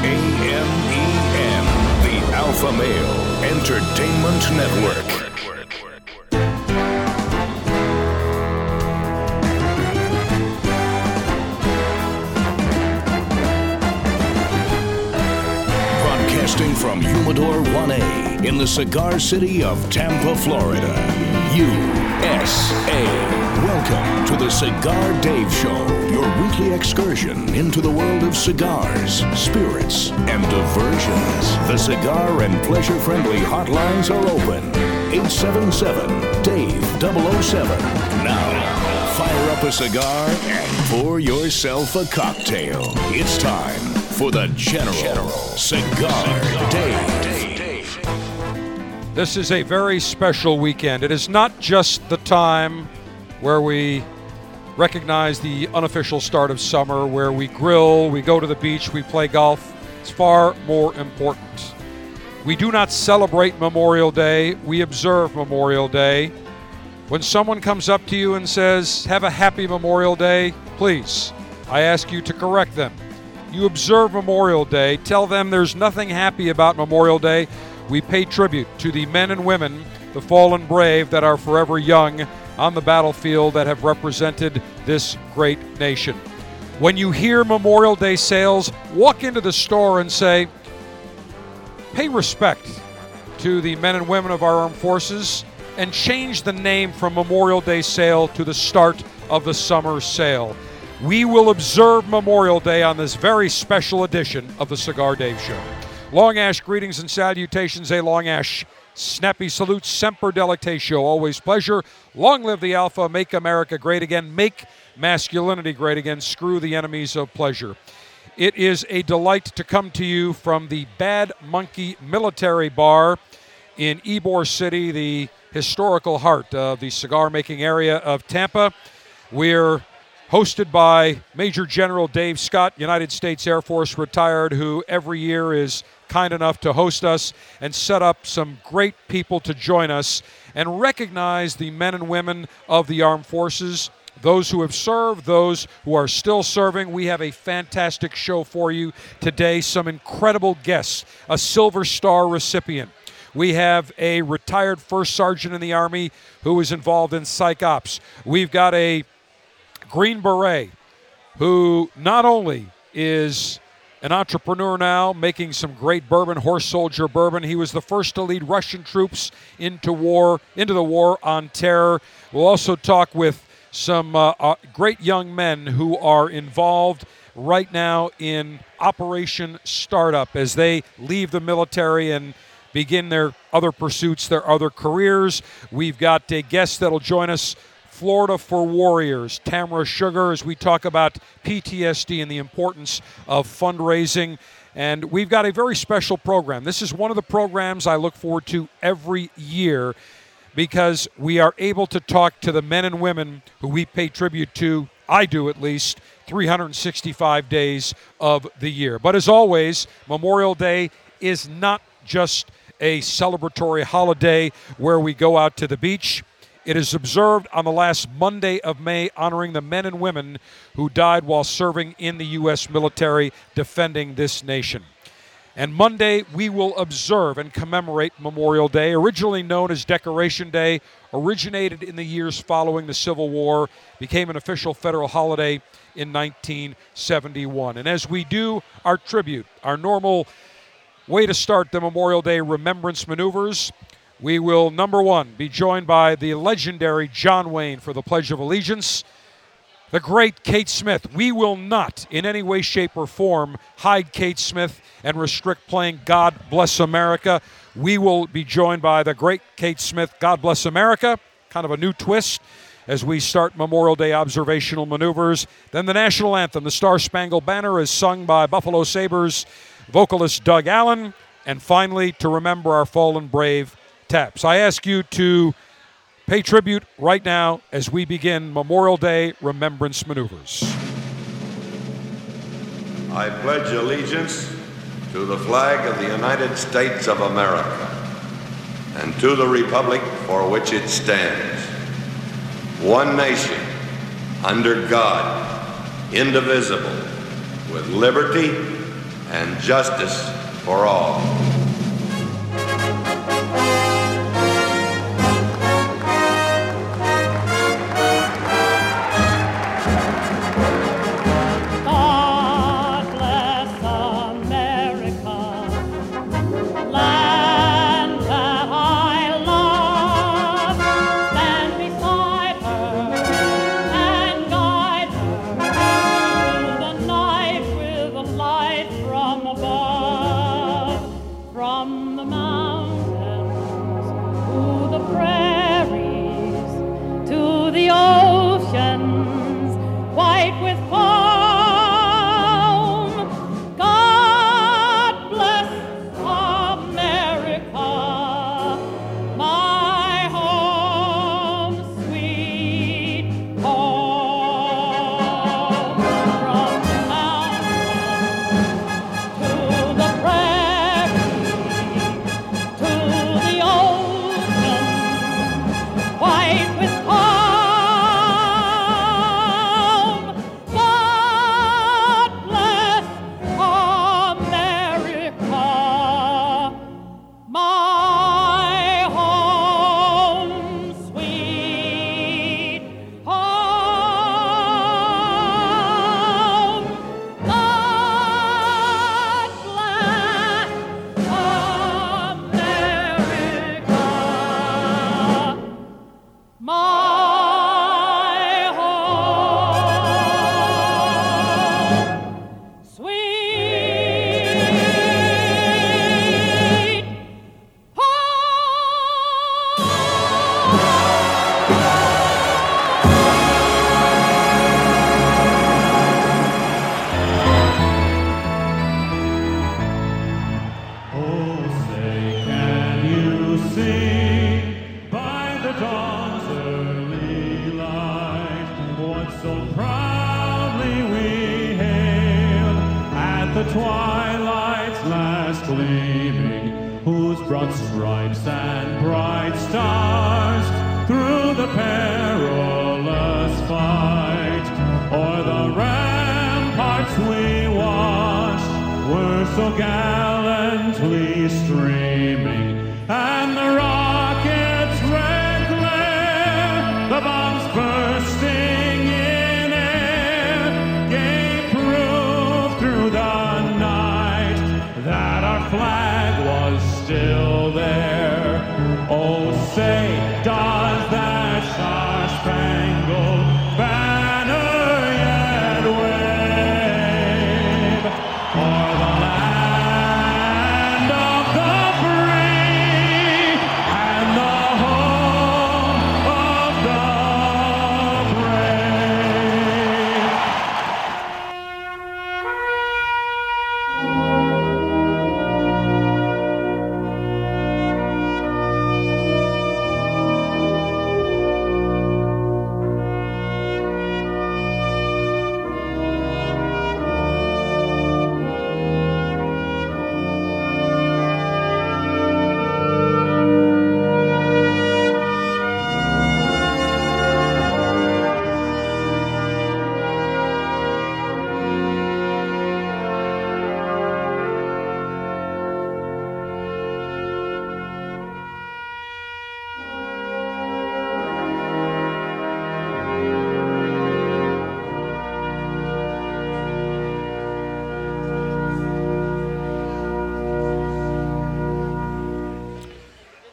A M E N, the Alpha Male Entertainment Network. Broadcasting from Humidor 1A in the cigar city of Tampa, Florida. USA. Welcome to the Cigar Dave Show, your weekly excursion into the world of cigars, spirits, and diversions. The cigar and pleasure friendly hotlines are open. 877 Dave 007. Now, fire up a cigar and pour yourself a cocktail. It's time for the General, Cigar, Dave. This is a very special weekend. It is not just the time where we recognize the unofficial start of summer, where we grill, we go to the beach, we play golf. It's far more important. We do not celebrate Memorial Day, we observe Memorial Day. When someone comes up to you and says, Have a happy Memorial Day, please, I ask you to correct them. You observe Memorial Day, tell them there's nothing happy about Memorial Day. We pay tribute to the men and women, the fallen brave that are forever young on the battlefield that have represented this great nation. When you hear Memorial Day sales, walk into the store and say, pay respect to the men and women of our armed forces and change the name from Memorial Day sale to the start of the summer sale. We will observe Memorial Day on this very special edition of the Cigar Dave Show. Long Ash greetings and salutations, a Long Ash snappy salute, semper delectatio, always pleasure. Long live the Alpha, make America great again, make masculinity great again, screw the enemies of pleasure. It is a delight to come to you from the Bad Monkey Military Bar in Ybor City, the historical heart of the cigar making area of Tampa. We're hosted by Major General Dave Scott, United States Air Force retired, who every year is kind enough to host us and set up some great people to join us and recognize the men and women of the armed forces. Those who have served, those who are still serving, we have a fantastic show for you today. Some incredible guests, a Silver Star recipient. We have a retired first sergeant in the Army who was involved in psych ops. We've got a Green Beret, who not only is an entrepreneur now, making some great bourbon, horse soldier bourbon. He was the first to lead Russian troops into war, into the war on terror. We'll also talk with some uh, uh, great young men who are involved right now in Operation Startup as they leave the military and begin their other pursuits, their other careers. We've got a guest that'll join us Florida for Warriors, Tamara Sugar, as we talk about PTSD and the importance of fundraising. And we've got a very special program. This is one of the programs I look forward to every year because we are able to talk to the men and women who we pay tribute to, I do at least, 365 days of the year. But as always, Memorial Day is not just a celebratory holiday where we go out to the beach. It is observed on the last Monday of May, honoring the men and women who died while serving in the U.S. military defending this nation. And Monday, we will observe and commemorate Memorial Day, originally known as Decoration Day, originated in the years following the Civil War, became an official federal holiday in 1971. And as we do our tribute, our normal way to start the Memorial Day remembrance maneuvers, we will, number one, be joined by the legendary John Wayne for the Pledge of Allegiance. The great Kate Smith. We will not, in any way, shape, or form, hide Kate Smith and restrict playing God Bless America. We will be joined by the great Kate Smith, God Bless America, kind of a new twist as we start Memorial Day observational maneuvers. Then the national anthem, the Star Spangled Banner, is sung by Buffalo Sabres vocalist Doug Allen. And finally, to remember our fallen brave taps. I ask you to pay tribute right now as we begin Memorial Day remembrance maneuvers. I pledge allegiance to the flag of the United States of America and to the republic for which it stands, one nation, under God, indivisible, with liberty and justice for all.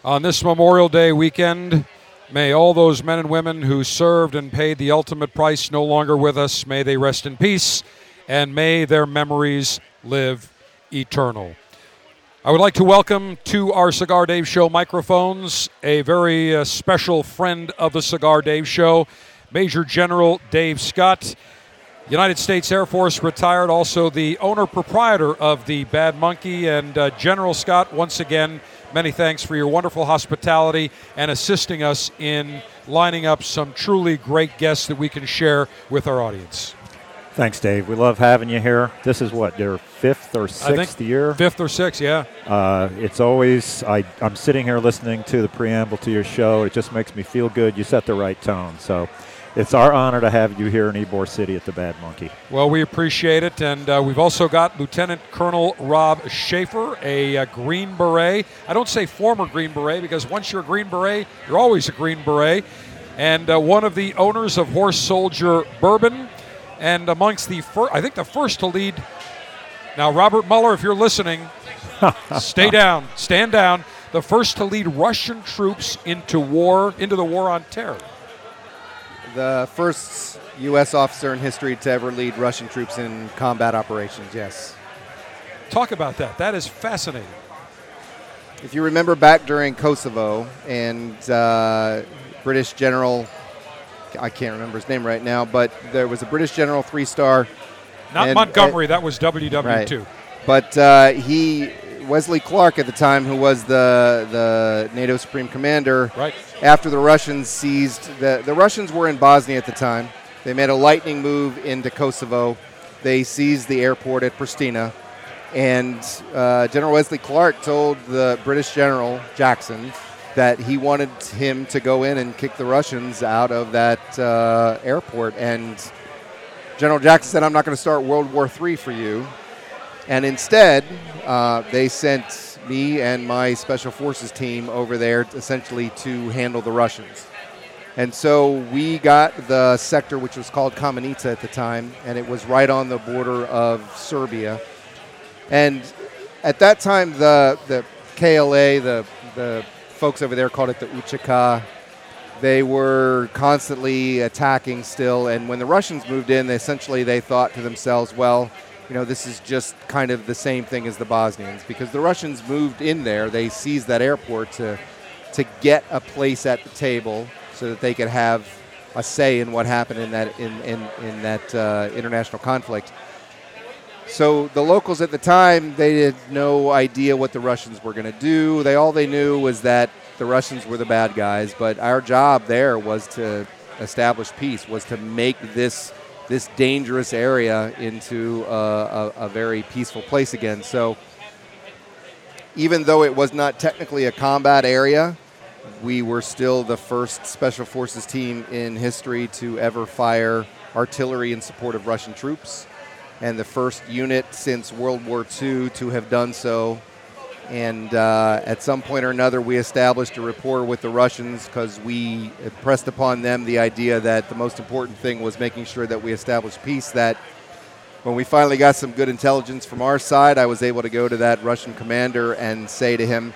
On this Memorial Day weekend, may all those men and women who served and paid the ultimate price no longer with us, may they rest in peace, and may their memories live eternal. I would like to welcome to our Cigar Dave Show microphones a very uh, special friend of the Cigar Dave Show, Major General Dave Scott. United States Air Force retired, also the owner proprietor of the Bad Monkey. And uh, General Scott, once again, many thanks for your wonderful hospitality and assisting us in lining up some truly great guests that we can share with our audience. Thanks, Dave. We love having you here. This is what your fifth or sixth year. Fifth or sixth, yeah. Uh, it's always I, I'm sitting here listening to the preamble to your show. It just makes me feel good. You set the right tone. So It's our honor to have you here in Ybor City at the Bad Monkey. Well, we appreciate it. And uh, we've also got Lieutenant Colonel Rob Schaefer, a uh, Green Beret. I don't say former Green Beret because once you're a Green Beret, you're always a Green Beret. And uh, one of the owners of Horse Soldier Bourbon. And amongst the first, I think the first to lead. Now, Robert Mueller, if you're listening, stay down, stand down. The first to lead Russian troops into war, into the war on terror. The first U.S. officer in history to ever lead Russian troops in combat operations, yes. Talk about that. That is fascinating. If you remember back during Kosovo and uh, British general, I can't remember his name right now, but there was a British general, three star. Not and- Montgomery, that was WW2. Right. But uh, he, Wesley Clark at the time, who was the the NATO Supreme Commander, Right. after the Russians seized the the Russians were in Bosnia at the time. They made a lightning move into Kosovo. They seized the airport at Pristina, and uh, General Wesley Clark told the British General Jackson that he wanted him to go in and kick the Russians out of that uh, airport. And General Jackson said, "I'm not going to start World War III for you." And instead, uh, they sent me and my special forces team over there essentially to handle the Russians. And so we got the sector, which was called Kamenitsa at the time, and it was right on the border of Serbia. And at that time, the, the KLA, the, the folks over there called it the Uchaka, they were constantly attacking still. And when the Russians moved in, they essentially they thought to themselves, well, you know, this is just kind of the same thing as the Bosnians because the Russians moved in there. They seized that airport to to get a place at the table so that they could have a say in what happened in that in in, in that uh, international conflict. So the locals at the time they had no idea what the Russians were going to do. They all they knew was that the Russians were the bad guys. But our job there was to establish peace, was to make this this dangerous area into a, a, a very peaceful place again. So even though it was not technically a combat area, we were still the first special forces team in history to ever fire artillery in support of Russian troops, and the first unit since World War II to have done so. And uh, at some point or another, we established a rapport with the Russians because we pressed upon them the idea that the most important thing was making sure that we established peace. That when we finally got some good intelligence from our side, I was able to go to that Russian commander and say to him,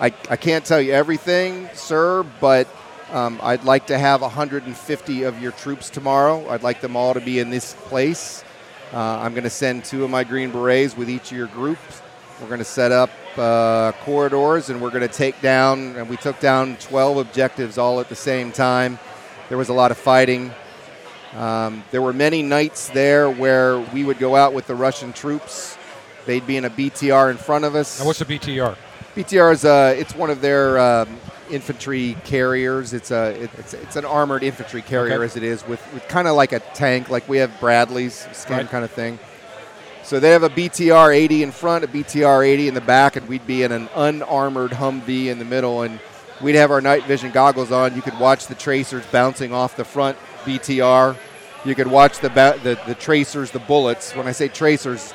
I, I can't tell you everything, sir, but um, I'd like to have 150 of your troops tomorrow. I'd like them all to be in this place. Uh, I'm going to send two of my Green Berets with each of your groups. We're going to set up uh, corridors and we're going to take down, and we took down 12 objectives all at the same time. There was a lot of fighting. Um, there were many nights there where we would go out with the Russian troops. They'd be in a BTR in front of us. Now, what's a BTR? BTR is uh, it's one of their um, infantry carriers. It's a it, it's, it's an armored infantry carrier Okay. as it is with, with kind of like a tank, like we have Bradley's skin Right. kind of thing. So they have a BTR 80 in front, a BTR 80 in the back, and we'd be in an unarmored Humvee in the middle, and we'd have our night vision goggles on. You could watch the tracers bouncing off the front BTR. You could watch the ba- the, the tracers, the bullets. When I say tracers,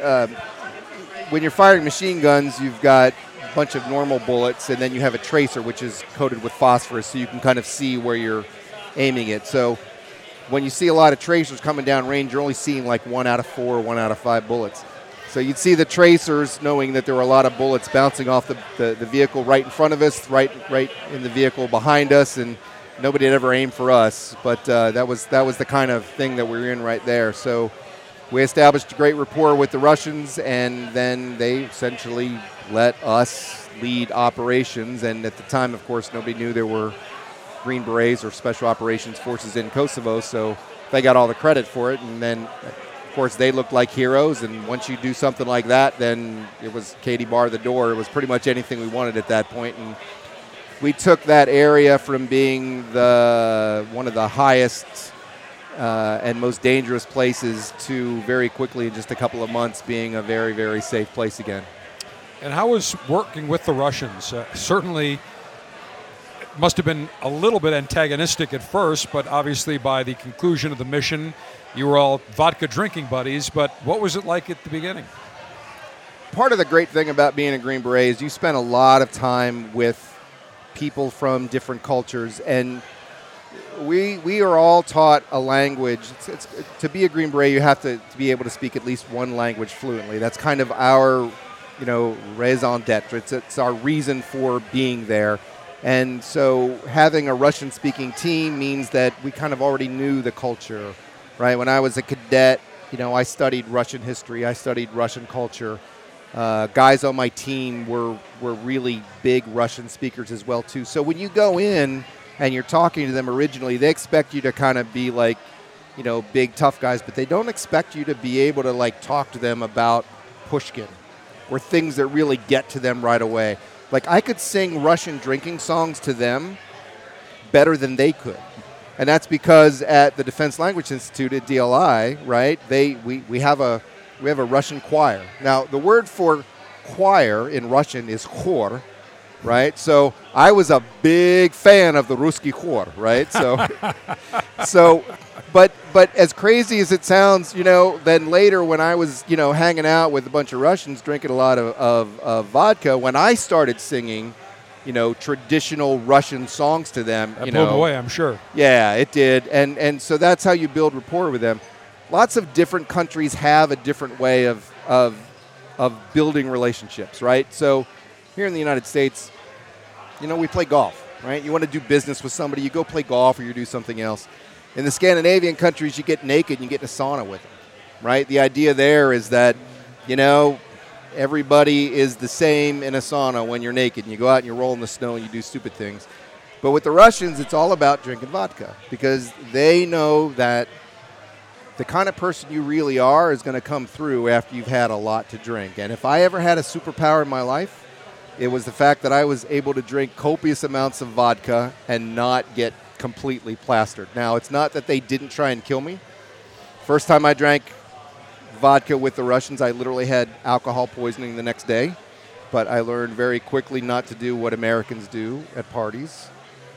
um, when you're firing machine guns, you've got a bunch of normal bullets, and then you have a tracer, which is coated with phosphorus, so you can kind of see where you're aiming it. So when you see a lot of tracers coming down range, you're only seeing like one out of four, one out of five bullets. So you'd see the tracers knowing that there were a lot of bullets bouncing off the, the, the vehicle right in front of us, right right in the vehicle behind us, and nobody had ever aimed for us. But uh, that was that was the kind of thing that we were in right there. So we established a great rapport with the Russians, and then they essentially let us lead operations. And at the time, of course, nobody knew there were Green Berets or Special Operations Forces in Kosovo, so they got all the credit for it. And then, of course, they looked like heroes. And once you do something like that, then it was Katie bar the door. It was pretty much anything we wanted at that point. And we took that area from being the one of the highest uh, and most dangerous places to very quickly in just a couple of months being a very very safe place again. And how was working with the Russians? Uh, certainly, must have been a little bit antagonistic at first, but obviously by the conclusion of the mission, you were all vodka drinking buddies. But what was it like at the beginning? part of the great thing about being a Green Beret is you spend a lot of time with people from different cultures, and we we are all taught a language. It's, it's, to be a Green Beret, you have to, to be able to speak at least one language fluently. That's kind of our, you know, raison d'être. It's, it's our reason for being there. And so having a Russian speaking team means that we kind of already knew the culture, right? When I was a cadet, you know, I studied Russian history, I studied Russian culture. Uh, guys on my team were, were really big Russian speakers as well too. So when you go in and you're talking to them originally, they expect you to kind of be like, you know, big tough guys, but they don't expect you to be able to like talk to them about Pushkin or things that really get to them right away. Like I could sing Russian drinking songs to them better than they could. And that's because at the Defense Language Institute at DLI, right, they we, we have a we have a Russian choir. Now the word for choir in Russian is khor, right? So I was a big fan of the Ruski khor, right? So so but but as crazy as it sounds, you know, then later when I was, you know, hanging out with a bunch of Russians drinking a lot of, of, of vodka, when I started singing, you know, traditional Russian songs to them, That you blew know, away, I'm sure. yeah, it did, and and so that's how you build rapport with them. Lots of different countries have a different way of of of building relationships, right? So here in the United States, you know, we play golf, right? You want to do business with somebody, you go play golf or you do something else. In the Scandinavian countries, you get naked and you get in a sauna with them, right? The idea there is that, you know, everybody is the same in a sauna when you're naked and you go out and you roll in the snow and you do stupid things. But with the Russians, it's all about drinking vodka because they know that the kind of person you really are is going to come through after you've had a lot to drink. And if I ever had a superpower in my life, it was the fact that I was able to drink copious amounts of vodka and not get completely plastered. Now, it's not that they didn't try and kill me. First time I drank vodka with the Russians, I literally had alcohol poisoning the next day. But I learned very quickly not to do what Americans do at parties.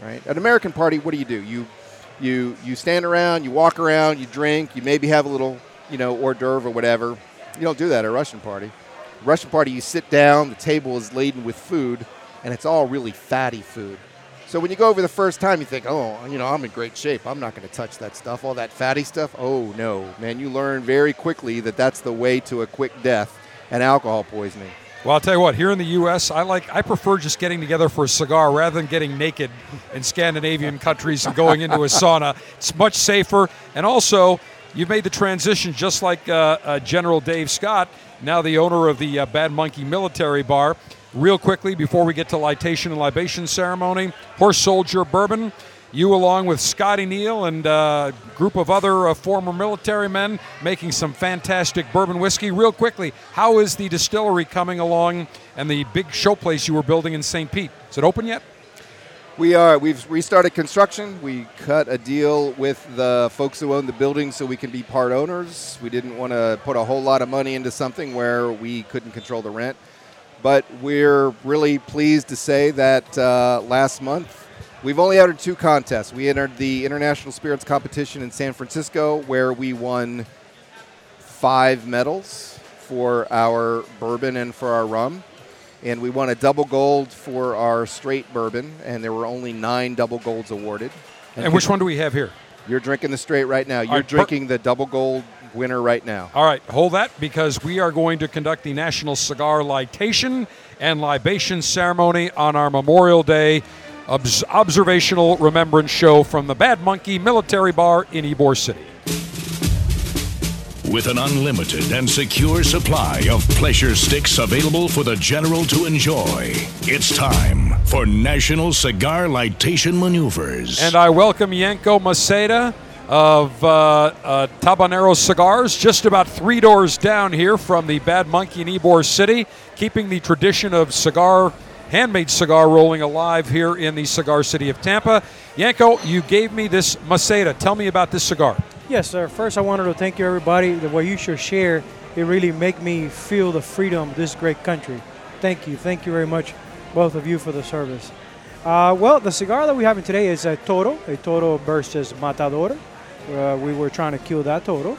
Right? At an American party, what do you do? You you you stand around, you walk around, you drink, you maybe have a little, you know, hors d'oeuvre or whatever. You don't do that at a Russian party. Russian party, you sit down, the table is laden with food, and it's all really fatty food. So when you go over the first time, you think, oh, you know, I'm in great shape. I'm not going to touch that stuff, all that fatty stuff. Oh no, man! You learn very quickly that that's the way to a quick death and alcohol poisoning. Well, I'll tell you what. Here in the U.S., I like I prefer just getting together for a cigar rather than getting naked in Scandinavian countries and going into a sauna. It's much safer, and also you've made the transition just like uh, uh, General Dave Scott, now the owner of the uh, Bad Monkey Military Bar. Real quickly before we get to litation and libation ceremony, Horse Soldier Bourbon. You, along with Scotty Neil and a group of other uh, former military men, making some fantastic bourbon whiskey. Real quickly, how is the distillery coming along and the big showplace you were building in St. Pete? Is it open yet? We are. We've restarted construction. We cut a deal with the folks who own the building so we can be part owners. We didn't want to put a whole lot of money into something where we couldn't control the rent. But we're really pleased to say that uh, last month we've only entered two contests. We entered the International Spirits Competition in San Francisco where we won five medals for our bourbon and for our rum and we won a double gold for our straight bourbon, and there were only nine double golds awarded. And which one do we have here? You're drinking the straight right now. You're right, per- drinking the double gold winner right now. All right, hold that because we are going to conduct the National Cigar Litation and Libation Ceremony on our Memorial Day obs- observational remembrance show from the Bad Monkey Military Bar in Ybor City. With an unlimited and secure supply of pleasure sticks available for the general to enjoy, it's time for National Cigar Litation Maneuvers. And I welcome Yanko Maceda of uh, uh, Tabanero Cigars, just about three doors down here from the Bad Monkey in Ybor City, keeping the tradition of cigar, handmade cigar rolling alive here in the cigar city of Tampa. Yanko, you gave me this Maceda. Tell me about this cigar. Yes, sir. First, I wanted to thank you, everybody. The way you should share, it really make me feel the freedom of this great country. Thank you. Thank you very much, both of you, for the service. Uh, well, the cigar that we have today is a Toro, a Toro versus Matador. Uh, we were trying to kill that Toro,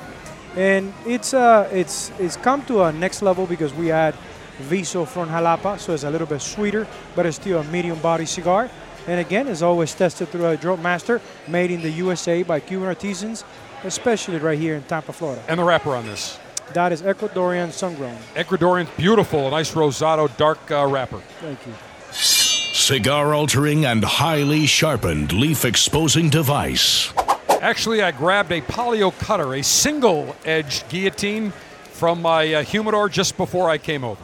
and it's uh, it's it's come to a next level because we add Viso from Jalapa, so it's a little bit sweeter, but it's still a medium body cigar. And again, it's always tested through a Draw Master, made in the USA by Cuban artisans, especially right here in Tampa, Florida. And the wrapper on this. That is Ecuadorian sun-grown. Ecuadorian, beautiful, a nice rosado dark uh, wrapper. Thank you. Cigar altering and highly sharpened leaf exposing device. Actually, I grabbed a Palio cutter, a single edged guillotine from my uh, humidor just before I came over.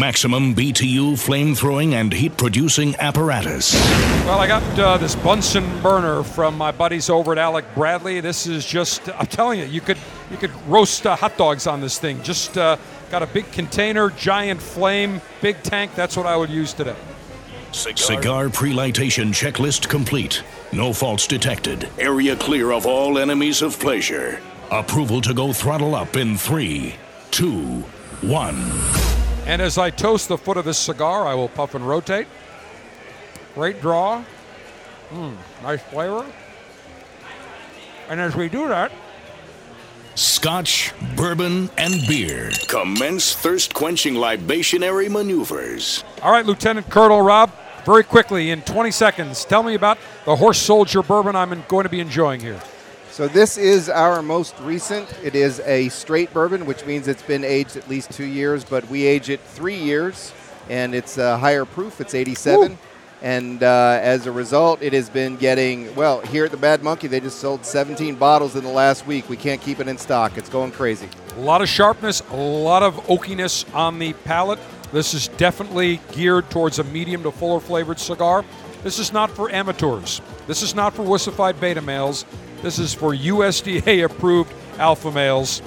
Maximum BTU flame throwing and heat producing apparatus. Well, I got uh, this Bunsen burner from my buddies over at Alec Bradley. This is just, I'm telling you, you could you could roast uh, hot dogs on this thing. Just uh, got a big container, giant flame, big tank. That's what I would use today. Cigar pre-lightation checklist complete. No faults detected. Area clear of all enemies of pleasure. Approval to go throttle up in three, two, one. And as I toast the foot of this cigar, I will puff and rotate. Great draw. Mm, nice flavor. And as we do that, Scotch, bourbon, and beer. Commence thirst quenching libationary maneuvers. all right, Lieutenant Colonel Rob, very quickly in 20 seconds, tell me about the Horse Soldier bourbon I'm going to be enjoying here. So this is our most recent. It is a straight bourbon, which means it's been aged at least two years, but we age it three years, and it's a higher proof. It's 87. And uh, as a result, it has been getting, well, here at the Bad Monkey, they just sold 17 bottles in the last week. We can't keep it in stock. It's going crazy. A lot of sharpness, a lot of oakiness on the palate. This is definitely geared towards a medium to fuller flavored cigar. This is not for amateurs. This is not for wussified beta males. This is for USDA approved alpha males.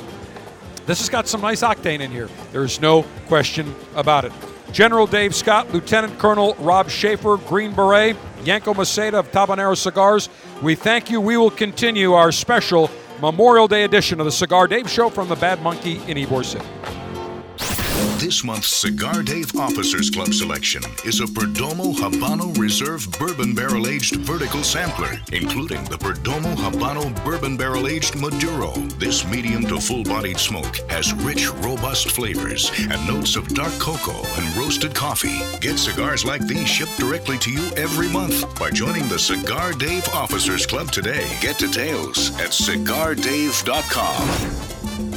This has got some nice octane in here. There's no question about it. General Dave Scott, Lieutenant Colonel Rob Schaefer, Green Beret, Yanko Maceda of Tabanero Cigars. We thank you. We will continue our special Memorial Day edition of the Cigar Dave Show from the Bad Monkey in Ybor City. This month's Cigar Dave Officers Club selection is a Perdomo Habano Reserve Bourbon Barrel Aged Vertical Sampler, including the Perdomo Habano Bourbon Barrel Aged Maduro. This medium to full bodied smoke has rich, robust flavors and notes of dark cocoa and roasted coffee. Get cigars like these shipped directly to you every month by joining the Cigar Dave Officers Club today. Get details at cigardave.com.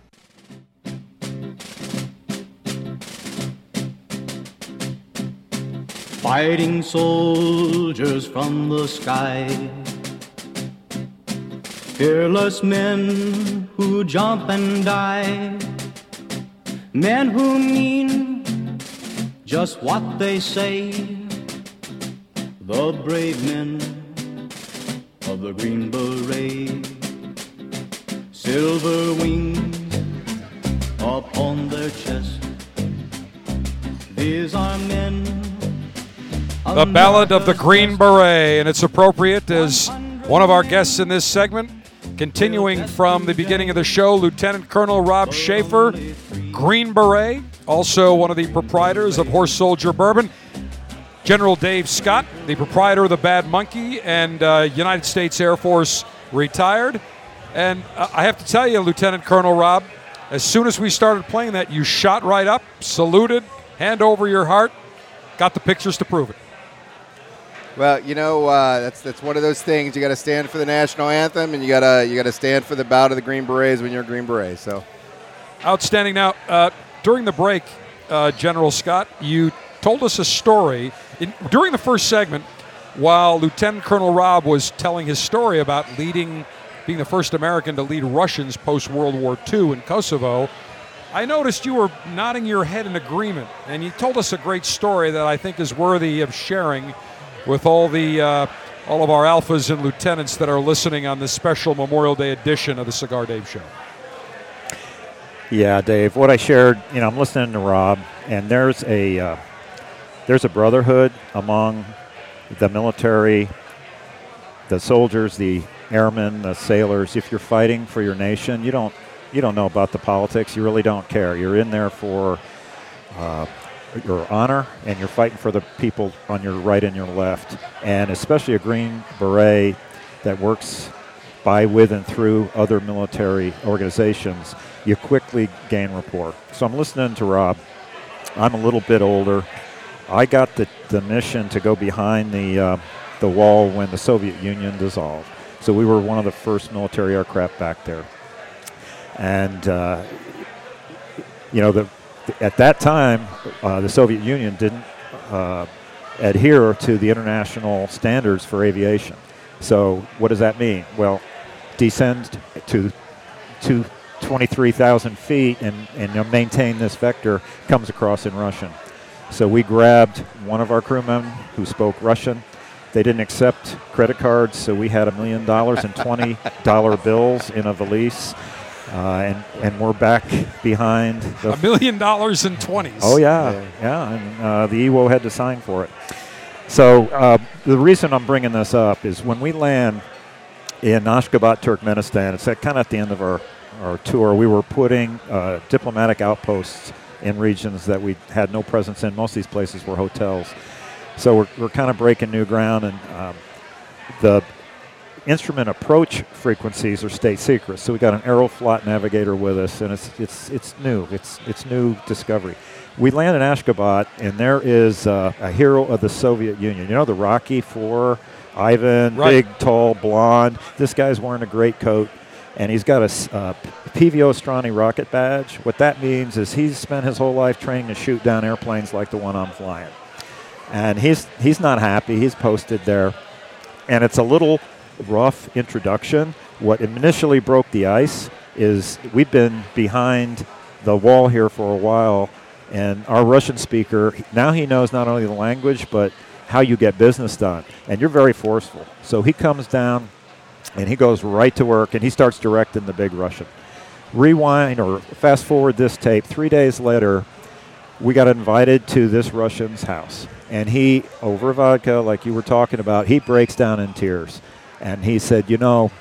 Fighting soldiers from the sky. Fearless men who jump and die. Men who mean just what they say. The brave men of the Green Beret. Silver wings upon their chest. These are men. The Ballad of the Green Beret, and it's appropriate as one of our guests in this segment, continuing from the beginning of the show, Lieutenant Colonel Rob Schaefer, Green Beret, also one of the proprietors of Horse Soldier Bourbon. General Dave Scott, the proprietor of the Bad Monkey and uh, United States Air Force retired. And uh, I have to tell you, Lieutenant Colonel Rob, as soon as we started playing that, you shot right up, saluted, hand over your heart, got the pictures to prove it. Well, you know uh, that's that's one of those things. You got to stand for the national anthem, and you gotta you gotta stand for the bout of the Green Berets when you're a Green Beret. So, Outstanding. Now, uh, during the break, uh, General Scott, you told us a story in, during the first segment while Lieutenant Colonel Rob was telling his story about leading, being the first American to lead Russians post World War II in Kosovo. I noticed you were nodding your head in agreement, and you told us a great story that I think is worthy of sharing with all the uh, all of our alphas and lieutenants that are listening on this special Memorial Day edition of the Cigar Dave Show. Yeah, Dave. What I shared, you know, I'm listening to Rob, and there's a uh, there's a brotherhood among the military, the soldiers, the airmen, the sailors. If you're fighting for your nation, you don't you don't know about the politics. You really don't care. You're in there for uh, your honor, and you're fighting for the people on your right and your left, and especially a Green Beret that works by, with, and through other military organizations, you quickly gain rapport. So I'm listening to Rob. I'm a little bit older. I got the, the mission to go behind the, uh, the wall when the Soviet Union dissolved. So we were one of the first military aircraft back there. And, uh, you know, the, at that time, uh, the Soviet Union didn't uh, adhere to the international standards for aviation. So what does that mean? Well, descend to to 23,000 feet and, and maintain this vector comes across in Russian. So we grabbed one of our crewmen who spoke Russian. They didn't accept credit cards, so we had a million dollars in $20 bills in a valise. Uh, and, and we're back behind the A million dollars in 20s. Oh yeah, yeah, and uh, the EWO had to sign for it. So uh, the reason I'm bringing this up is when we land in Ashgabat, Turkmenistan, it's at kind of at the end of our, our tour. We were putting uh, diplomatic outposts in regions that we had no presence in. Most of these places were hotels, so we're, we're kind of breaking new ground, and um, the instrument approach frequencies are state secrets. So we got an Aeroflot navigator with us, and it's it's it's new. It's it's new discovery. We land in Ashgabat, and there is uh, a hero of the Soviet Union. You know the Rocky Four, Ivan, Right. big, tall, blonde. This guy's wearing a great coat, and he's got a uh, PVO Strani rocket badge. What that means is he's spent his whole life training to shoot down airplanes like the one I'm flying, and he's he's not happy. He's posted there, and it's a little rough introduction. What initially broke the ice is we've been behind the wall here for a while, and our Russian speaker now he knows not only the language but how you get business done, and you're very forceful. So he comes down and he goes right to work and he starts directing the big Russian. Rewind or fast forward this tape. Three days later, we got invited to this Russian's house, and he over vodka, like you were talking about, he breaks down in tears, and he said, "You know,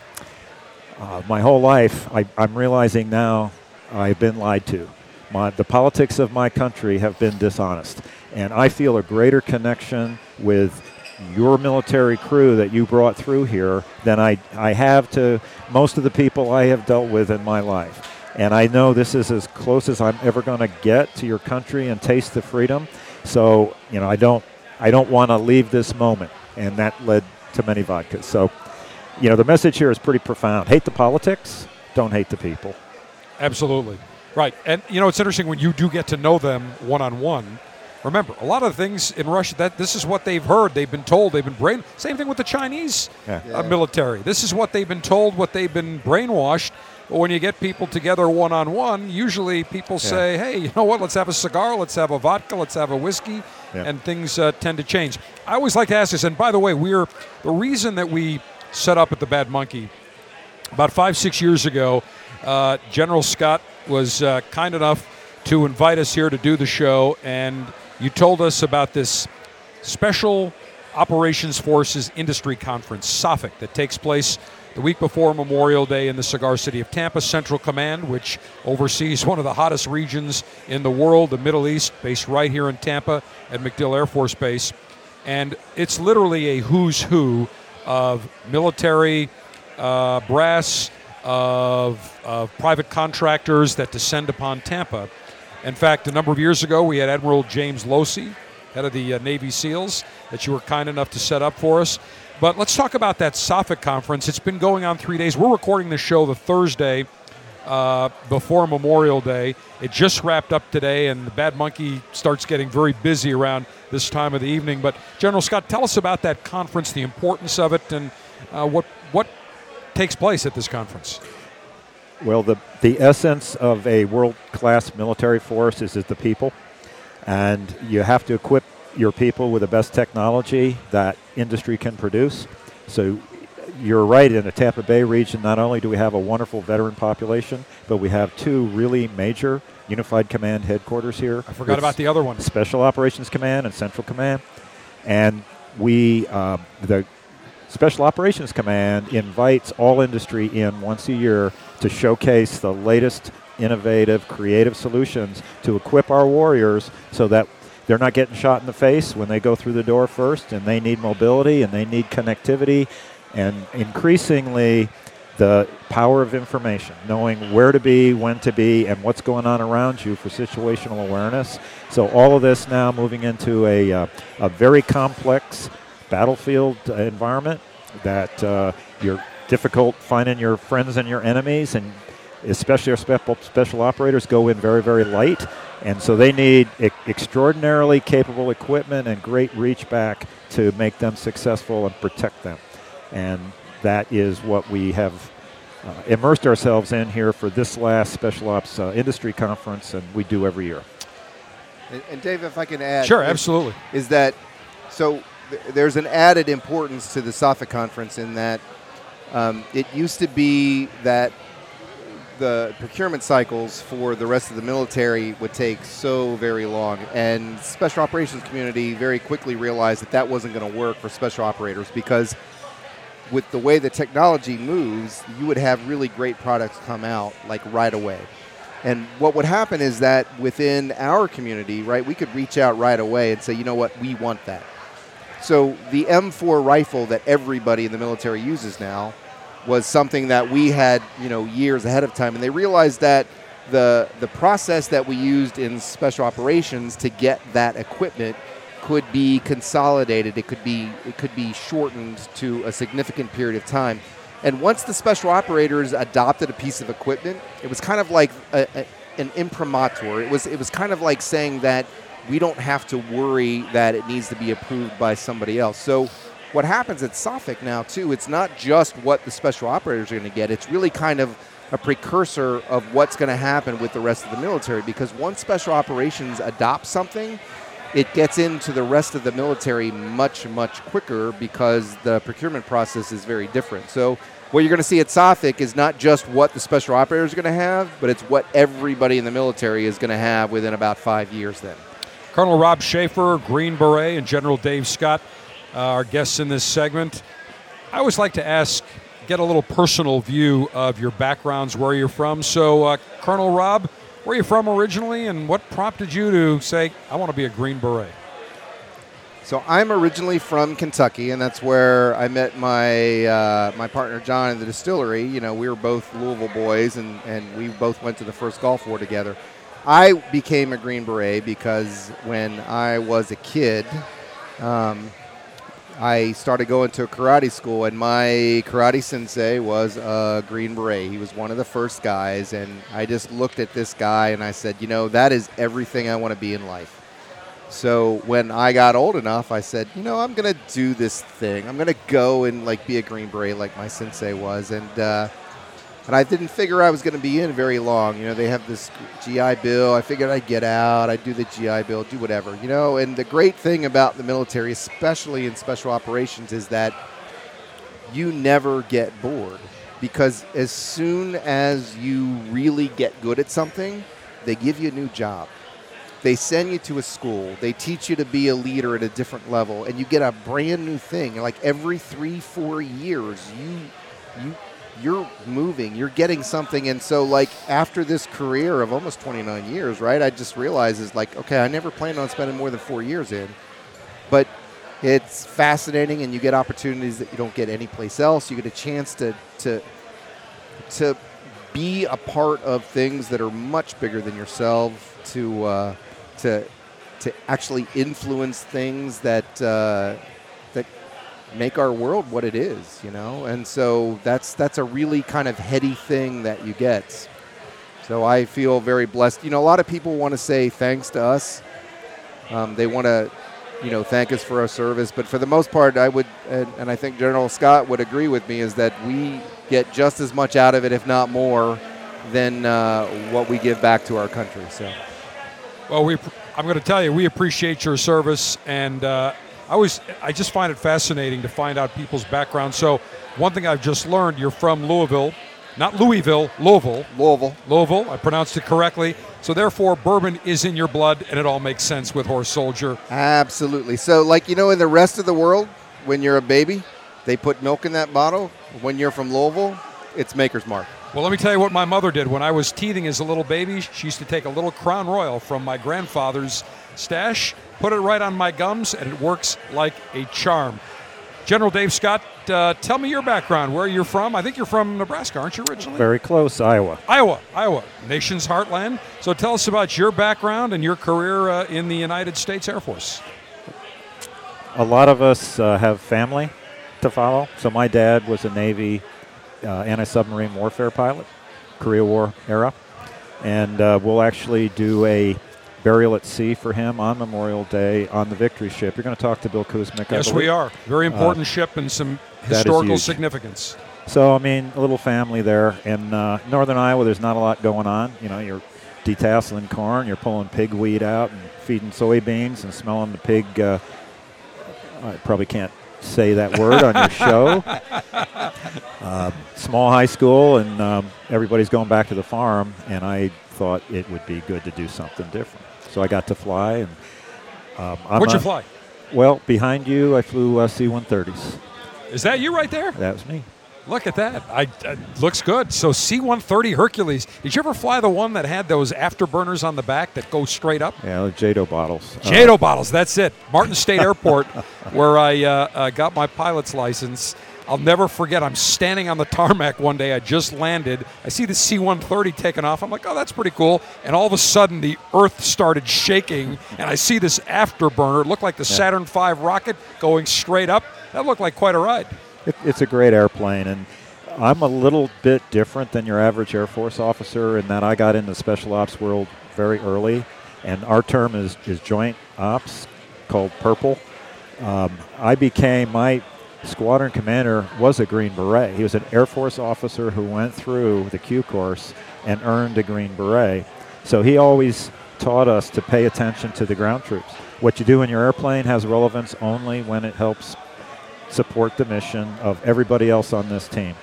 uh, my whole life, I, I'm realizing now I've been lied to. My, the politics of my country have been dishonest, and I feel a greater connection with your military crew that you brought through here than I, I have to most of the people I have dealt with in my life. And I know this is as close as I'm ever going to get to your country and taste the freedom. So, you know, I don't I don't want to leave this moment. And that led to many vodkas. So, you know, the message here is pretty profound. Hate the politics, don't hate the people. Absolutely. Right. And you know, it's interesting when you do get to know them one on one. Remember, a lot of things in Russia that this is what they've heard, they've been told, they've been brain. Same thing with the Chinese Yeah. uh, military. This is what they've been told, what they've been brainwashed. But when you get people together one on one, usually people say, "Hey, you know what? Let's have a cigar, let's have a vodka, let's have a whiskey," Yeah. and things uh, tend to change. I always like to ask this, and by the way, we're the reason that we set up at the Bad Monkey about five, six years ago, uh, General Scott was uh, kind enough to invite us here to do the show, and you told us about this special Operations Forces Industry Conference, SOFIC, that takes place the week before Memorial Day in the cigar city of Tampa. Central Command, which oversees one of the hottest regions in the world, the Middle East, based right here in Tampa at MacDill Air Force Base. and it's literally a who's who of military uh, brass, of, of private contractors that descend upon Tampa. In fact, a number of years ago, we had Admiral James Losey, head of the uh, Navy SEALs, that you were kind enough to set up for us. But let's talk about that SOFIC conference. It's been going on three days. We're recording this show the Thursday uh, before Memorial Day. It just wrapped up today, and the Bad Monkey starts getting very busy around this time of the evening. But General Scott, tell us about that conference, the importance of it, and uh, what what takes place at this conference. Well, the, the essence of a world class military force is, is the people. And you have to equip your people with the best technology that industry can produce. So you're right, in the Tampa Bay region, not only do we have a wonderful veteran population, but we have two really major unified command headquarters here. I forgot about the other one. Special Operations Command and Central Command. And we, uh, the Special Operations Command invites all industry in once a year to showcase the latest innovative, creative solutions to equip our warriors so that they're not getting shot in the face when they go through the door first, and they need mobility and they need connectivity, and increasingly the power of information, knowing where to be, when to be, and what's going on around you for situational awareness. So all of this now moving into a, uh, a very complex battlefield uh, environment that uh, you're difficult finding your friends and your enemies, and especially our spe- special operators go in very, very light. And so they need e- extraordinarily capable equipment and great reach back to make them successful and protect them. And that is what we have uh, immersed ourselves in here for this last Special Ops uh, Industry Conference, and we do every year. And, and Dave, if I can add, Sure, is- absolutely. is that so? th- There's an added importance to the SOFIC conference in that um, it used to be that the procurement cycles for the rest of the military would take so very long, and special operations community very quickly realized that that wasn't going to work for special operators because with the way the technology moves, you would have really great products come out like right away. And what would happen is that within our community, right, we could reach out right away and say, you know what, we want that. So the M4 rifle that everybody in the military uses now was something that we had, you know, years ahead of time, and they realized that the the process that we used in special operations to get that equipment could be consolidated. It could be it could be shortened to a significant period of time. And once the special operators adopted a piece of equipment, it was kind of like a, a, an imprimatur. It was it was kind of like saying that we don't have to worry that it needs to be approved by somebody else. So what happens at SOFIC now too, it's not just what the special operators are going to get. It's really kind of a precursor of what's going to happen with the rest of the military because once special operations adopts something, it gets into the rest of the military much, much quicker because the procurement process is very different. So, what you're going to see at SOFIC is not just what the special operators are going to have, but it's what everybody in the military is going to have within about five years then. Colonel Rob Schaefer, Green Beret, and General Dave Scott, uh, our guests in this segment. I always like to ask, get a little personal view of your backgrounds, where you're from. So, uh, Colonel Rob, where are you from originally, and what prompted you to say, I want to be a Green Beret? So I'm originally from Kentucky, and that's where I met my uh, my partner John in the distillery. You know, we were both Louisville boys, and, and we both went to the first Gulf War together. I became a Green Beret because when I was a kid, um, I started going to a karate school, and my karate sensei was a Green Beret. He was one of the first guys, and I just looked at this guy and I said, you know, that is everything I want to be in life. So when I got old enough, I said, you know, I'm gonna do this thing. I'm gonna go and like be a Green Beret like my sensei was, and uh, and I didn't figure I was gonna be in very long. You know, they have this GI Bill. I figured I'd get out. I'd do the GI Bill, do whatever. You know, and the great thing about the military, especially in special operations, is that you never get bored because as soon as you really get good at something, they give you a new job. They send you to a school. They teach you to be a leader at a different level, and you get a brand new thing. Like every three, four years, you you you're moving. You're getting something, and so like after this career of almost 29 years, right? I just realized is like, okay, I never planned on spending more than four years in, but It's fascinating, and you get opportunities that you don't get anyplace else. You get a chance to to to be a part of things that are much bigger than yourself. To uh, to to actually influence things that uh, make our world what it is, you know. And so that's that's a really kind of heady thing that you get. So I feel very blessed. You know, a lot of people want to say thanks to us. Um, they want to, you know, thank us for our service. But for the most part, I would, and, and I think General Scott would agree with me, is that we get just as much out of it, if not more, than uh, what we give back to our country. So. Well, we, I'm going to tell you, we appreciate your service, and uh, I always, I just find it fascinating to find out people's background. So, one thing I've just learned, you're from Louisville, not Louisville, Louisville. Louisville. Louisville. I pronounced it correctly. So, therefore, bourbon is in your blood, and it all makes sense with Horse Soldier. Absolutely. So, like you know, in the rest of the world, when you're a baby, they put milk in that bottle. When you're from Louisville, it's Maker's Mark. Well, let me tell you what my mother did when I was teething as a little baby. She used to take a little Crown Royal from my grandfather's stash, put it right on my gums, and it works like a charm. General Dave Scott, uh, tell me your background, where you're from. I think you're from Nebraska, aren't you originally? Very close, Iowa. Iowa, Iowa, nation's heartland. So tell us about your background and your career uh, in the United States Air Force. A lot of us uh, have family to follow. So my dad was a Navy uh, anti-submarine warfare pilot, Korea War era, and uh, we'll actually do a burial at sea for him on Memorial Day on the Victory ship. You're going to talk to Bill Kuzmic. Yes, we are. Very important Uh, ship and some historical significance. So I mean, a little family there. In uh, northern Iowa, there's not a lot going on. You know, you're detasseling corn, you're pulling pig weed out, and feeding soybeans, and smelling the pig. Uh, I probably can't say that word on your show. Uh, small high school, and um, everybody's going back to the farm, and I thought it would be good to do something different. So I got to fly, and um, I'm What'd you fly? Well, behind you, I flew uh, C-130s. Is that you right there? That was me. Look at that. I, uh, looks good. So C-130 Hercules. Did you ever fly the one that had those afterburners on the back that go straight up? Yeah, the JATO bottles. Uh, JATO bottles. That's it. Martin State Airport, where I uh, uh, got my pilot's license. I'll never forget. I'm standing on the tarmac one day. I just landed. I see the C-130 taking off. I'm like, oh, that's pretty cool. And all of a sudden, the Earth started shaking, and I see this afterburner. It looked like the Saturn V rocket going straight up. That looked like quite a ride. It, it's a great airplane, and I'm a little bit different than your average Air Force officer in that I got into special ops world very early, and our term is, is joint ops, called Purple. Um, I became my squadron commander was a Green Beret. He was an Air Force officer who went through the Q course and earned a Green Beret. So he always taught us to pay attention to the ground troops. What you do in your airplane has relevance only when it helps support the mission of everybody else on this team.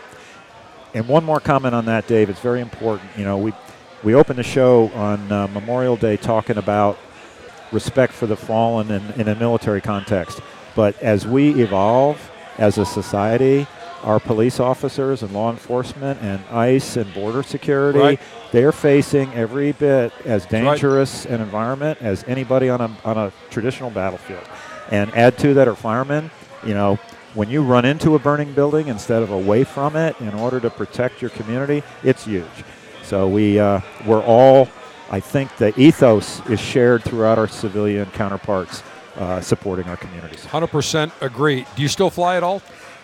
And one more comment on that, Dave. It's very important. You know, we we opened the show on uh, Memorial Day talking about respect for the fallen in, in a military context. But as we evolve as a society, our police officers and law enforcement and ICE and border security, Right. they are facing every bit as right. dangerous an environment as anybody on a, on a traditional battlefield. And add to that our firemen. You know, when you run into a burning building instead of away from it in order to protect your community, it's huge. So we uh, we're all, I think, the ethos is shared throughout our civilian counterparts uh, supporting our communities. 100% agree. Do you still fly at all?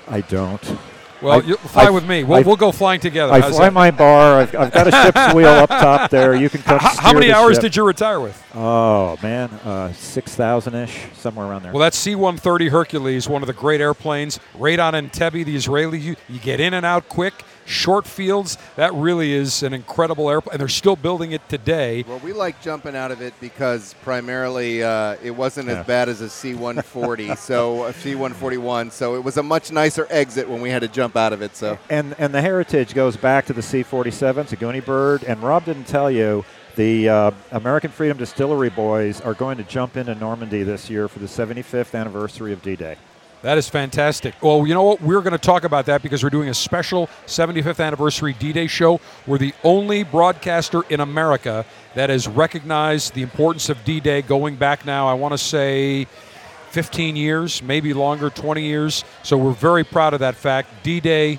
I don't. Well, I- you fly I- with me. We'll, I- we'll go flying together. I How's fly that? my bar. I've, I've got a ship's wheel up top there. You can come. How, how many hours ship. did you retire with? Oh man, uh, six thousand ish, somewhere around there. Well, that C-130 Hercules, one of the great airplanes. Raid on Entebbe, the Israeli, you, you get in and out quick, short fields. That really is an incredible airplane, and they're still building it today. Well, we like jumping out of it because primarily uh, it wasn't Yeah. as bad as a C-140, so a C-141. So it was a much nicer exit when we had to jump out of it. So and and the heritage goes back to the C-47, Saguni Bird. And Rob didn't tell you the uh, American Freedom Distillery boys are going to jump into Normandy this year for the 75th anniversary of D-Day. That is fantastic. Well, you know what? We're going to talk about that because we're doing a special 75th anniversary D Day show. We're the only broadcaster in America that has recognized the importance of D Day going back now, I want to say 15 years, maybe longer, 20 years. So we're very proud of that fact. D Day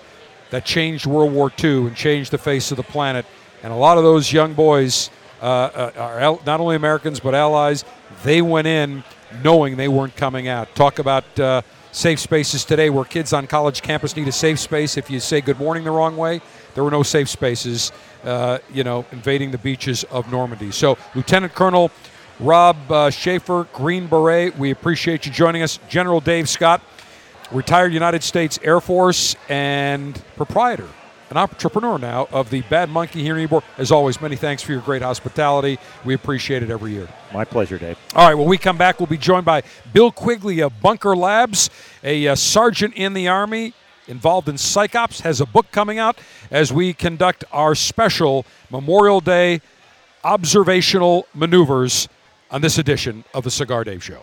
that changed World War II and changed the face of the planet. And a lot of those young boys uh, uh, are not only Americans but allies. They went in knowing they weren't coming out. Talk about uh, safe spaces today where kids on college campus need a safe space. If you say good morning the wrong way, there were no safe spaces, uh, you know, invading the beaches of Normandy. So, Lieutenant Colonel Rob uh, Schaefer, Green Beret, we appreciate you joining us. General Dave Scott, retired United States Air Force and proprietor, an entrepreneur now of the Bad Monkey here in Ybor. As always, many thanks for your great hospitality. We appreciate it every year. My pleasure, Dave. All right, when we come back, we'll be joined by Bill Quigley of Bunker Labs, a uh, sergeant in the Army involved in psychops, has a book coming out as we conduct our special Memorial Day observational maneuvers on this edition of the Cigar Dave Show.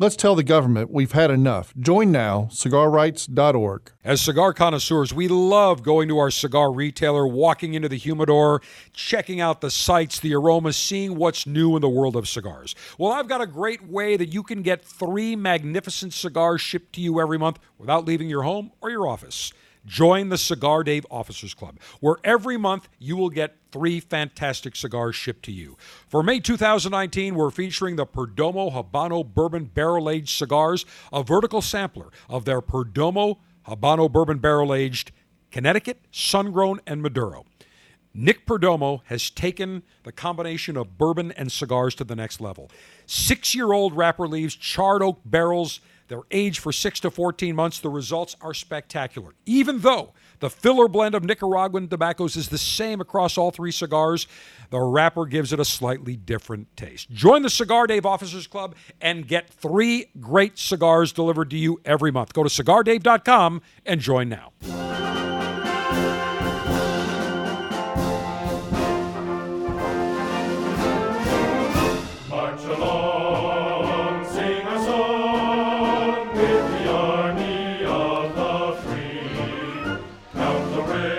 Let's tell the government we've had enough. Join now, cigarrights.org. As cigar connoisseurs, we love going to our cigar retailer, walking into the humidor, checking out the sights, the aromas, seeing what's new in the world of cigars. Well, I've got a great way that you can get three magnificent cigars shipped to you every month without leaving your home or your office. Join the Cigar Dave Officers Club, where every month you will get three fantastic cigars shipped to you. For May 2019, we're featuring the Perdomo Habano Bourbon Barrel Aged Cigars, a vertical sampler of their Perdomo Habano Bourbon Barrel Aged Connecticut, Sun Grown, and Maduro. Nick Perdomo has taken the combination of bourbon and cigars to the next level. Six year old wrapper leaves, charred oak barrels, they're aged for 6 to 14 months. The results are spectacular. Even though the filler blend of Nicaraguan tobaccos is the same across all three cigars, the wrapper gives it a slightly different taste. Join the Cigar Dave Officers Club and get three great cigars delivered to you every month. Go to cigardave.com and join now.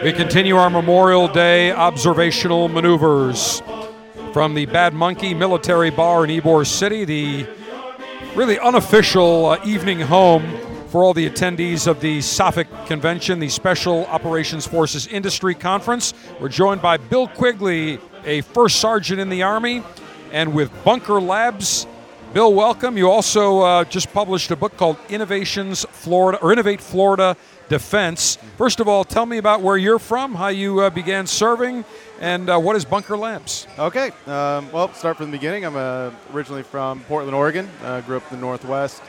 We continue our Memorial Day observational maneuvers from the Bad Monkey Military Bar in Ybor City, the really unofficial uh, evening home for all the attendees of the SOFIC convention, the Special Operations Forces Industry Conference. We're joined by Bill Quigley, a first sergeant in the Army, and with Bunker Labs. Bill, welcome. You also uh, just published a book called Innovations Florida or Innovate Florida Defense. First of all, tell me about where you're from, how you uh, began serving, and uh, what is Bunker Labs? Okay. Um, well, start from the beginning. I'm uh, originally from Portland, Oregon. Uh, grew up in the Northwest.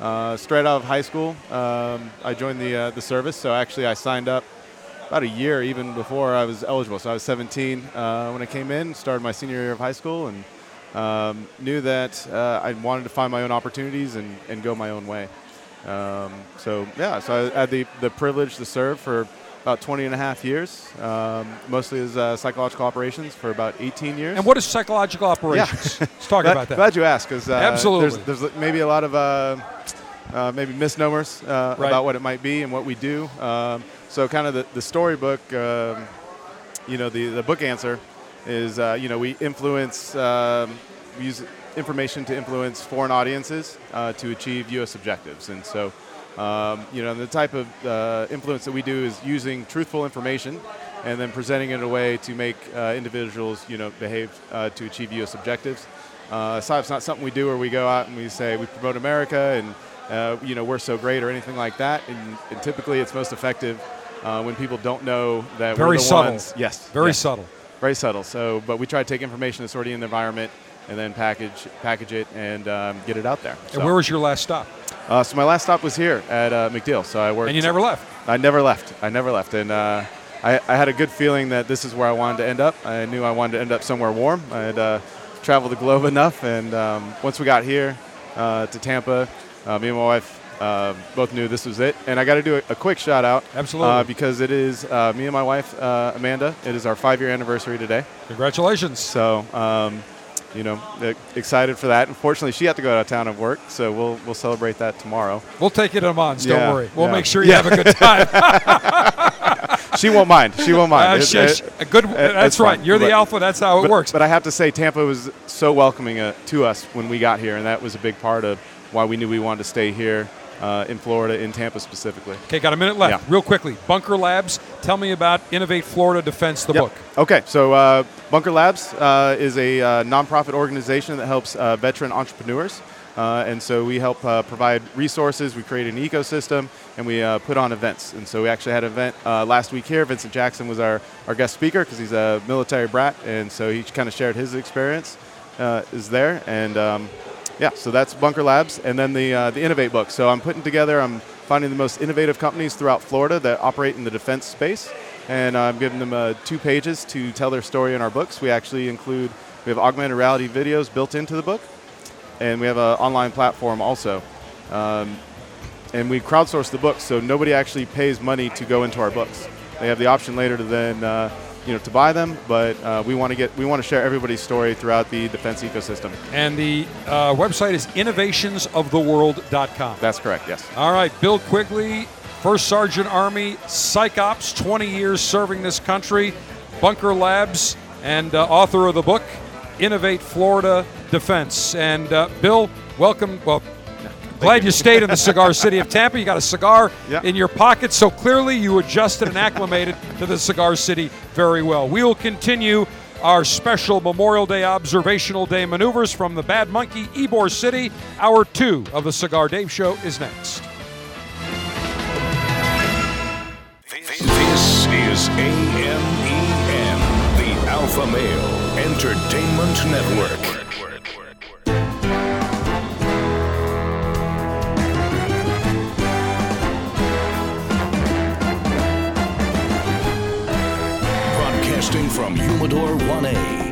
Uh, straight out of high school, um, I joined the uh, the service. So actually, I signed up about a year even before I was eligible. So I was 17 uh, when I came in. Started my senior year of high school and um, knew that I wanted to find my own opportunities and, and go my own way. Um, so yeah, so I had the, the privilege to serve for about 20 and a half years, um, mostly as uh, psychological operations for about 18 years. And what is psychological operations? Yeah. Let's talk glad, about that. Glad you asked, because uh, Absolutely. There's, there's maybe a lot of uh, uh, maybe misnomers uh, Right. about what it might be and what we do. Um, so kind of the, the storybook, um, you know, the, the book answer is, uh, you know, we influence, um, we use information to influence foreign audiences uh, to achieve U.S. objectives. And so, um, you know, the type of uh, influence that we do is using truthful information and then presenting it in a way to make uh, individuals, you know, behave uh, to achieve U.S. objectives. Uh, so it's not something we do where we go out and we say we promote America and uh, you know we're so great or anything like that. And, and typically, it's most effective uh, when people don't know that we're Very the subtle. ones. Yes, Very yes. subtle. Very subtle. So, but we try to take information that's already in the environment and then package package it and um, get it out there. And where was your last stop? Uh, so my last stop was here at uh, MacDill. So I worked. And you never left? I never left. I never left, and uh, I, I had a good feeling that this is where I wanted to end up. I knew I wanted to end up somewhere warm. I had uh, traveled the globe enough, and um, once we got here uh, to Tampa, uh, me and my wife. Uh, both knew this was it, and I got to do a, a quick shout out, Absolutely. uh, because it is uh, me and my wife uh, Amanda. It is our five-year anniversary today. Congratulations! So, um, you know, excited for that. Unfortunately, she had to go out of town and work, so we'll we'll celebrate that tomorrow. We'll take it in Mons. Don't worry. We'll yeah. make sure you Yeah. have a good time. she won't mind. She won't mind. Uh, It- shush. it- A good- that's right. fine. You're the alpha. That's how it but- works. But I have to say, Tampa was so welcoming uh, to us when we got here, and that was a big part of why we knew we wanted to stay here uh, in Florida, in Tampa specifically. Okay, got a minute left. Yeah. Real quickly, Bunker Labs. Tell me about Innovate Florida Defense, the Yep. book. Okay, so uh, Bunker Labs uh, is a uh, nonprofit organization that helps uh, veteran entrepreneurs. Uh, and so we help uh, provide resources, we create an ecosystem, and we uh, put on events. And so we actually had an event uh, last week here. Vincent Jackson was our, our guest speaker because he's a military brat, and so he kind of shared his experience uh, is there. And um, yeah, so that's Bunker Labs, and then the uh, the Innovate book. So I'm putting together, I'm finding the most innovative companies throughout Florida that operate in the defense space, and I'm giving them uh, two pages to tell their story in our books. We actually include we have augmented reality videos built into the book, and we have an online platform also. Um, and we crowdsource the books, so nobody actually pays money to go into our books. They have the option later to then, uh, you know, to buy them, but uh, we want to get, we want to share everybody's story throughout the defense ecosystem. And the uh, website is innovationsoftheworld.com. That's correct. Yes. All right, Bill Quigley, First Sergeant Army, Psych Ops, 20 years serving this country, Bunker Labs, and uh, author of the book, Innovate Florida Defense. And uh, Bill, welcome. Well, glad you stayed in the cigar city of Tampa. You got a cigar Yeah. in your pocket, so clearly you adjusted and acclimated to the cigar city very well. We will continue our special Memorial Day Observational Day maneuvers from the Bad Monkey, Ybor City. Hour two of the Cigar Dave Show is next. This is AMEN, the Alpha Male Entertainment Network.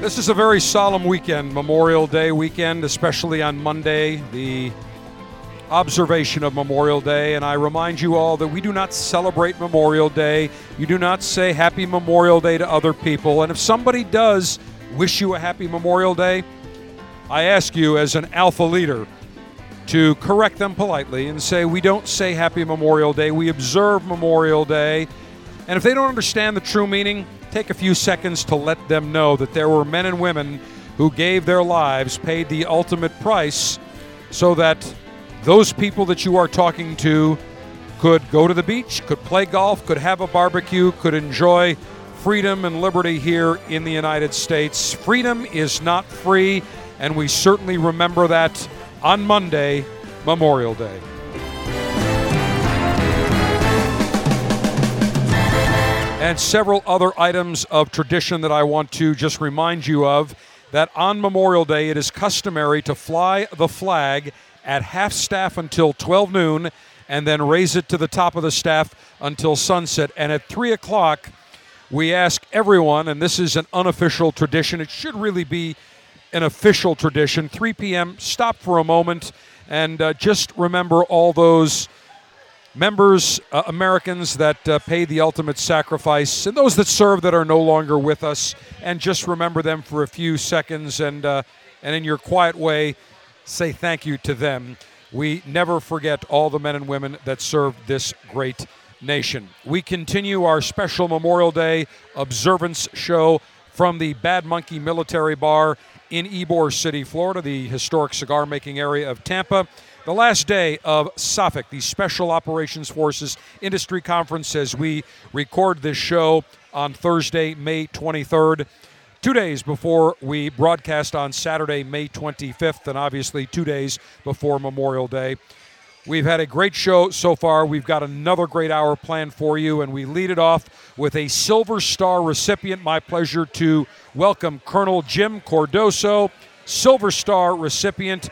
This is a very solemn weekend, Memorial Day weekend, especially on Monday, the observation of Memorial Day. And I remind you all that we do not celebrate Memorial Day. You do not say Happy Memorial Day to other people. And if somebody does wish you a Happy Memorial Day, I ask you as an alpha leader to correct them politely and say, We don't say Happy Memorial Day, we observe Memorial Day. And if they don't understand the true meaning, take a few seconds to let them know that there were men and women who gave their lives, paid the ultimate price, so that those people that you are talking to could go to the beach, could play golf, could have a barbecue, could enjoy freedom and liberty here in the United States. Freedom is not free, and we certainly remember that on Monday, Memorial Day. And several other items of tradition that I want to just remind you of that on Memorial Day it is customary to fly the flag at half staff until 12 noon, and then raise it to the top of the staff until sunset. And at 3 o'clock, we ask everyone, and this is an unofficial tradition, it should really be an official tradition 3 p.m., stop for a moment and uh, just remember all those members, uh, Americans that uh, paid the ultimate sacrifice, and those that serve that are no longer with us, and just remember them for a few seconds and, uh, and in your quiet way, say thank you to them. We never forget all the men and women that served this great nation. We continue our special Memorial Day observance show from the Bad Monkey Military Bar in Ybor City, Florida, the historic cigar making area of Tampa. The last day of SOFIC, the Special Operations Forces Industry Conference, as we record this show on Thursday, May 23rd. Two days before we broadcast on Saturday, May 25th, and obviously two days before Memorial Day. We've had a great show so far. We've got another great hour planned for you, and we lead it off with a Silver Star recipient. My pleasure to welcome Colonel Jim Cardoso, Silver Star recipient,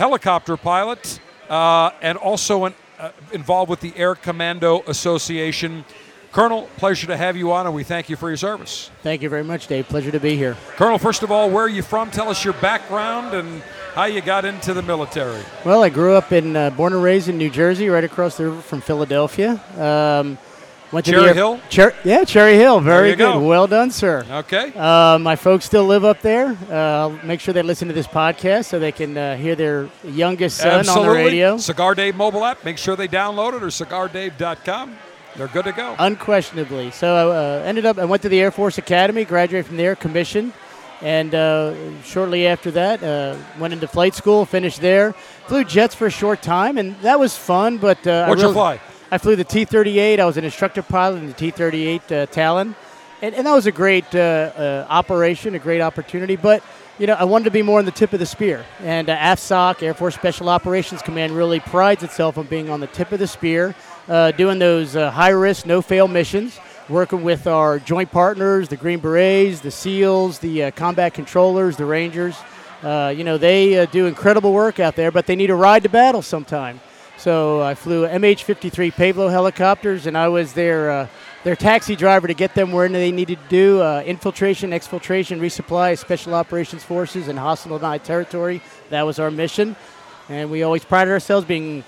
helicopter pilot, uh, and also an, uh, involved with the Air Commando Association. Colonel, pleasure to have you on, and we thank you for your service. Thank you very much, Dave. Pleasure to be here. Colonel, first of all, where are you from? Tell us your background and how you got into the military. Well, I grew up in, uh, born and raised in New Jersey, right across the river from Philadelphia. Um, went to Cherry the Hill? Cher- yeah, Cherry Hill. Very good. go. Well done, sir. Okay. Uh, my folks still live up there. Uh, make sure they listen to this podcast so they can uh, hear their youngest son Absolutely. on the radio. Cigar Dave mobile app. Make sure they download it or cigardave.com. They're good to go. Unquestionably. So I uh, ended up, I went to the Air Force Academy, graduated from there, commissioned. And uh, shortly after that, uh, went into flight school, finished there. Flew jets for a short time, and that was fun. But uh, I What'd you really- fly? I flew the T-38. I was an instructor pilot in the T-38 uh, Talon, and, and that was a great uh, uh, operation, a great opportunity. But you know, I wanted to be more on the tip of the spear, and uh, AFSOC, Air Force Special Operations Command, really prides itself on being on the tip of the spear, uh, doing those high-risk, no-fail missions. Working with our joint partners, the Green Berets, the SEALs, the uh, combat controllers, the Rangers. Uh, you know, they uh, do incredible work out there, but they need a ride to battle sometime. So I flew MH-53 Pave Low helicopters, and I was their uh, their taxi driver to get them where they needed to do uh, infiltration, exfiltration, resupply, special operations forces in hostile denied territory. That was our mission, and we always prided ourselves being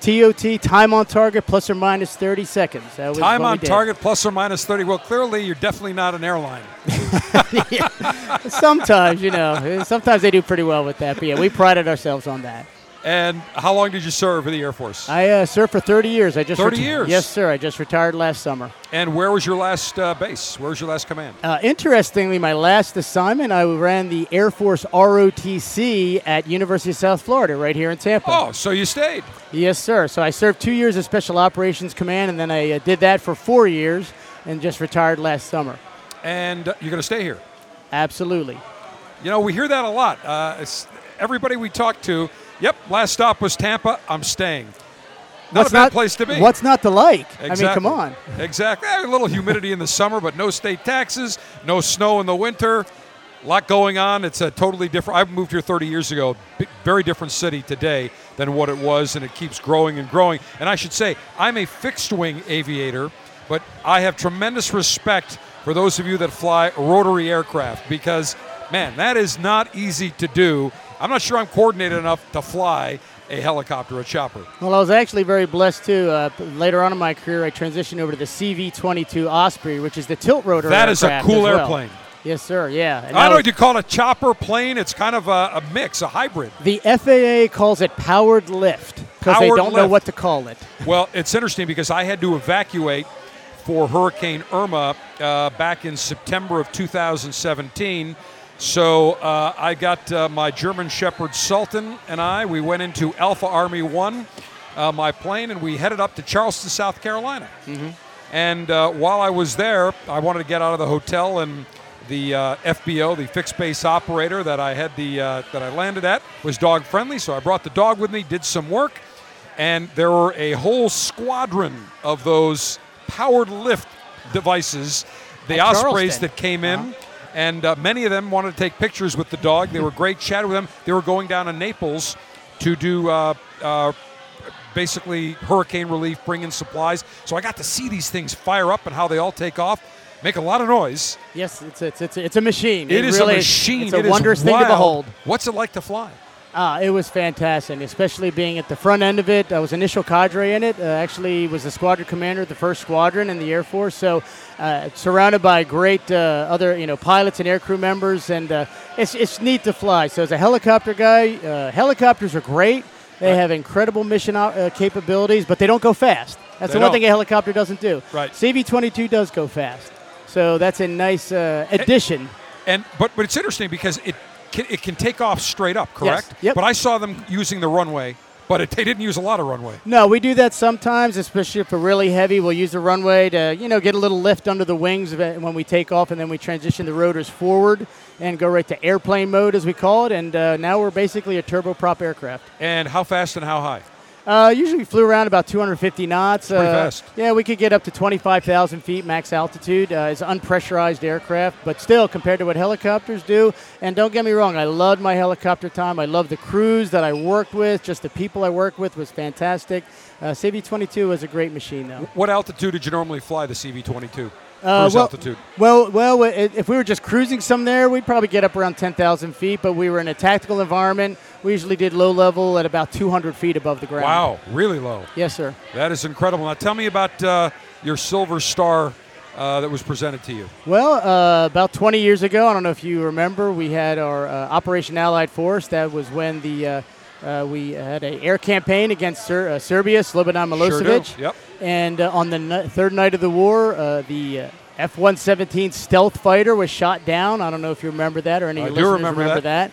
TOT time on target plus or minus 30 seconds. That was Time on target plus or minus 30. Well, clearly you're definitely not an airline. sometimes, you know, sometimes they do pretty well with that. But yeah, we prided ourselves on that. And how long did you serve in the Air Force? I uh, served for 30 years. I just 30 reti- years? Yes, sir. I just retired last summer. And where was your last uh, base? Where was your last command? Uh, interestingly, my last assignment, I ran the Air Force ROTC at University of South Florida, right here in Tampa. Oh, so you stayed? Yes, sir. So I served two years as Special Operations Command, and then I uh, did that for four years, and just retired last summer. And uh, you're going to stay here? Absolutely. You know, we hear that a lot. Uh, everybody we talk to, yep, last stop was Tampa. I'm staying. Not What's a bad place to be. What's not to like? I mean, Exactly. come on. Exactly. Eh, A little humidity in the summer, but no state taxes, no snow in the winter. A lot going on. It's a totally different. I moved here 30 years ago. Big, very different city today than what it was, and it keeps growing and growing. And I should say, I'm a fixed wing aviator, but I have tremendous respect for those of you that fly rotary aircraft because, man, that is not easy to do. I'm not sure I'm coordinated enough to fly a helicopter, a chopper. Well, I was actually very blessed too. Uh, later on in my career, I transitioned over to the CV-22 Osprey, which is the tilt rotor. That is a cool well. airplane. Yes, sir. Yeah. And I don't know if you call it a chopper plane. It's kind of a, a mix, a hybrid. The FAA calls it powered lift because they don't know what to call it. Well, it's interesting because I had to evacuate for Hurricane Irma uh, back in September of 2017. So uh, I got uh, my German Shepherd Sultan and I. We went into Alpha Army One, uh, my plane, and we headed up to Charleston, South Carolina. And uh, while I was there, I wanted to get out of the hotel, and the uh, FBO, the fixed base operator that I had the uh, that I landed at, was dog friendly. So I brought the dog with me, did some work, and there were a whole squadron of those powered lift devices, the At Ospreys that came in. And uh, many of them wanted to take pictures with the dog. They were great. Chatted with them. They were going down to Naples to do uh, uh, basically hurricane relief, bring in supplies. So I got to see these things fire up and how they all take off, make a lot of noise. Yes, it's it's it's, it's a machine. it is really a machine. It's a It is wondrous thing to behold. What's it like to fly? Uh, it was fantastic, especially being at the front end of it. I was initial cadre in it. Uh, actually, was the squadron commander of the first squadron in the Air Force. So, uh, surrounded by great uh, other, you know, pilots and aircrew members, and uh, it's it's neat to fly. So, as a helicopter guy, uh, helicopters are great. They have incredible mission uh, capabilities, but they don't go fast. That's They the one don't. thing a helicopter doesn't do. Right. CV-22 does go fast. So that's a nice uh, addition. And but but it's interesting because it can, it can take off straight up, correct? Yes. Yep. But I saw them using the runway, but it, they didn't use a lot of runway. No, we do that sometimes, especially if we're really heavy. We'll use the runway to, you know, get a little lift under the wings of it when we take off, and then we transition the rotors forward and go right to airplane mode, as we call it. And uh, now we're basically a turboprop aircraft. And how fast and how high? Uh, usually we flew around about 250 knots. pretty uh, fast. Yeah, we could get up to 25,000 feet max altitude. Uh, it's unpressurized aircraft, but still compared to what helicopters do. And don't get me wrong, I loved my helicopter time. I loved the crews that I worked with. Just the people I worked with was fantastic. Uh, CV-22 was a great machine, though. What altitude did you normally fly the CV-22? Uh, Cruise well, altitude. Well, well, if we were just cruising some there, we'd probably get up around 10,000 feet. But we were in a tactical environment. We usually did low level at about 200 feet above the ground. Wow, really low. Yes, sir. That is incredible. Now tell me about uh, your Silver Star uh, that was presented to you. Well, uh, about 20 years ago, I don't know if you remember, we had our uh, Operation Allied Force. That was when the uh, uh, we had an air campaign against Ser- uh, Serbia, Slobodan Milosevic. Sure. Yep. And uh, on the ni- third night of the war, uh, the uh, F-117 stealth fighter was shot down. I don't know if you remember that or any I listeners remember that.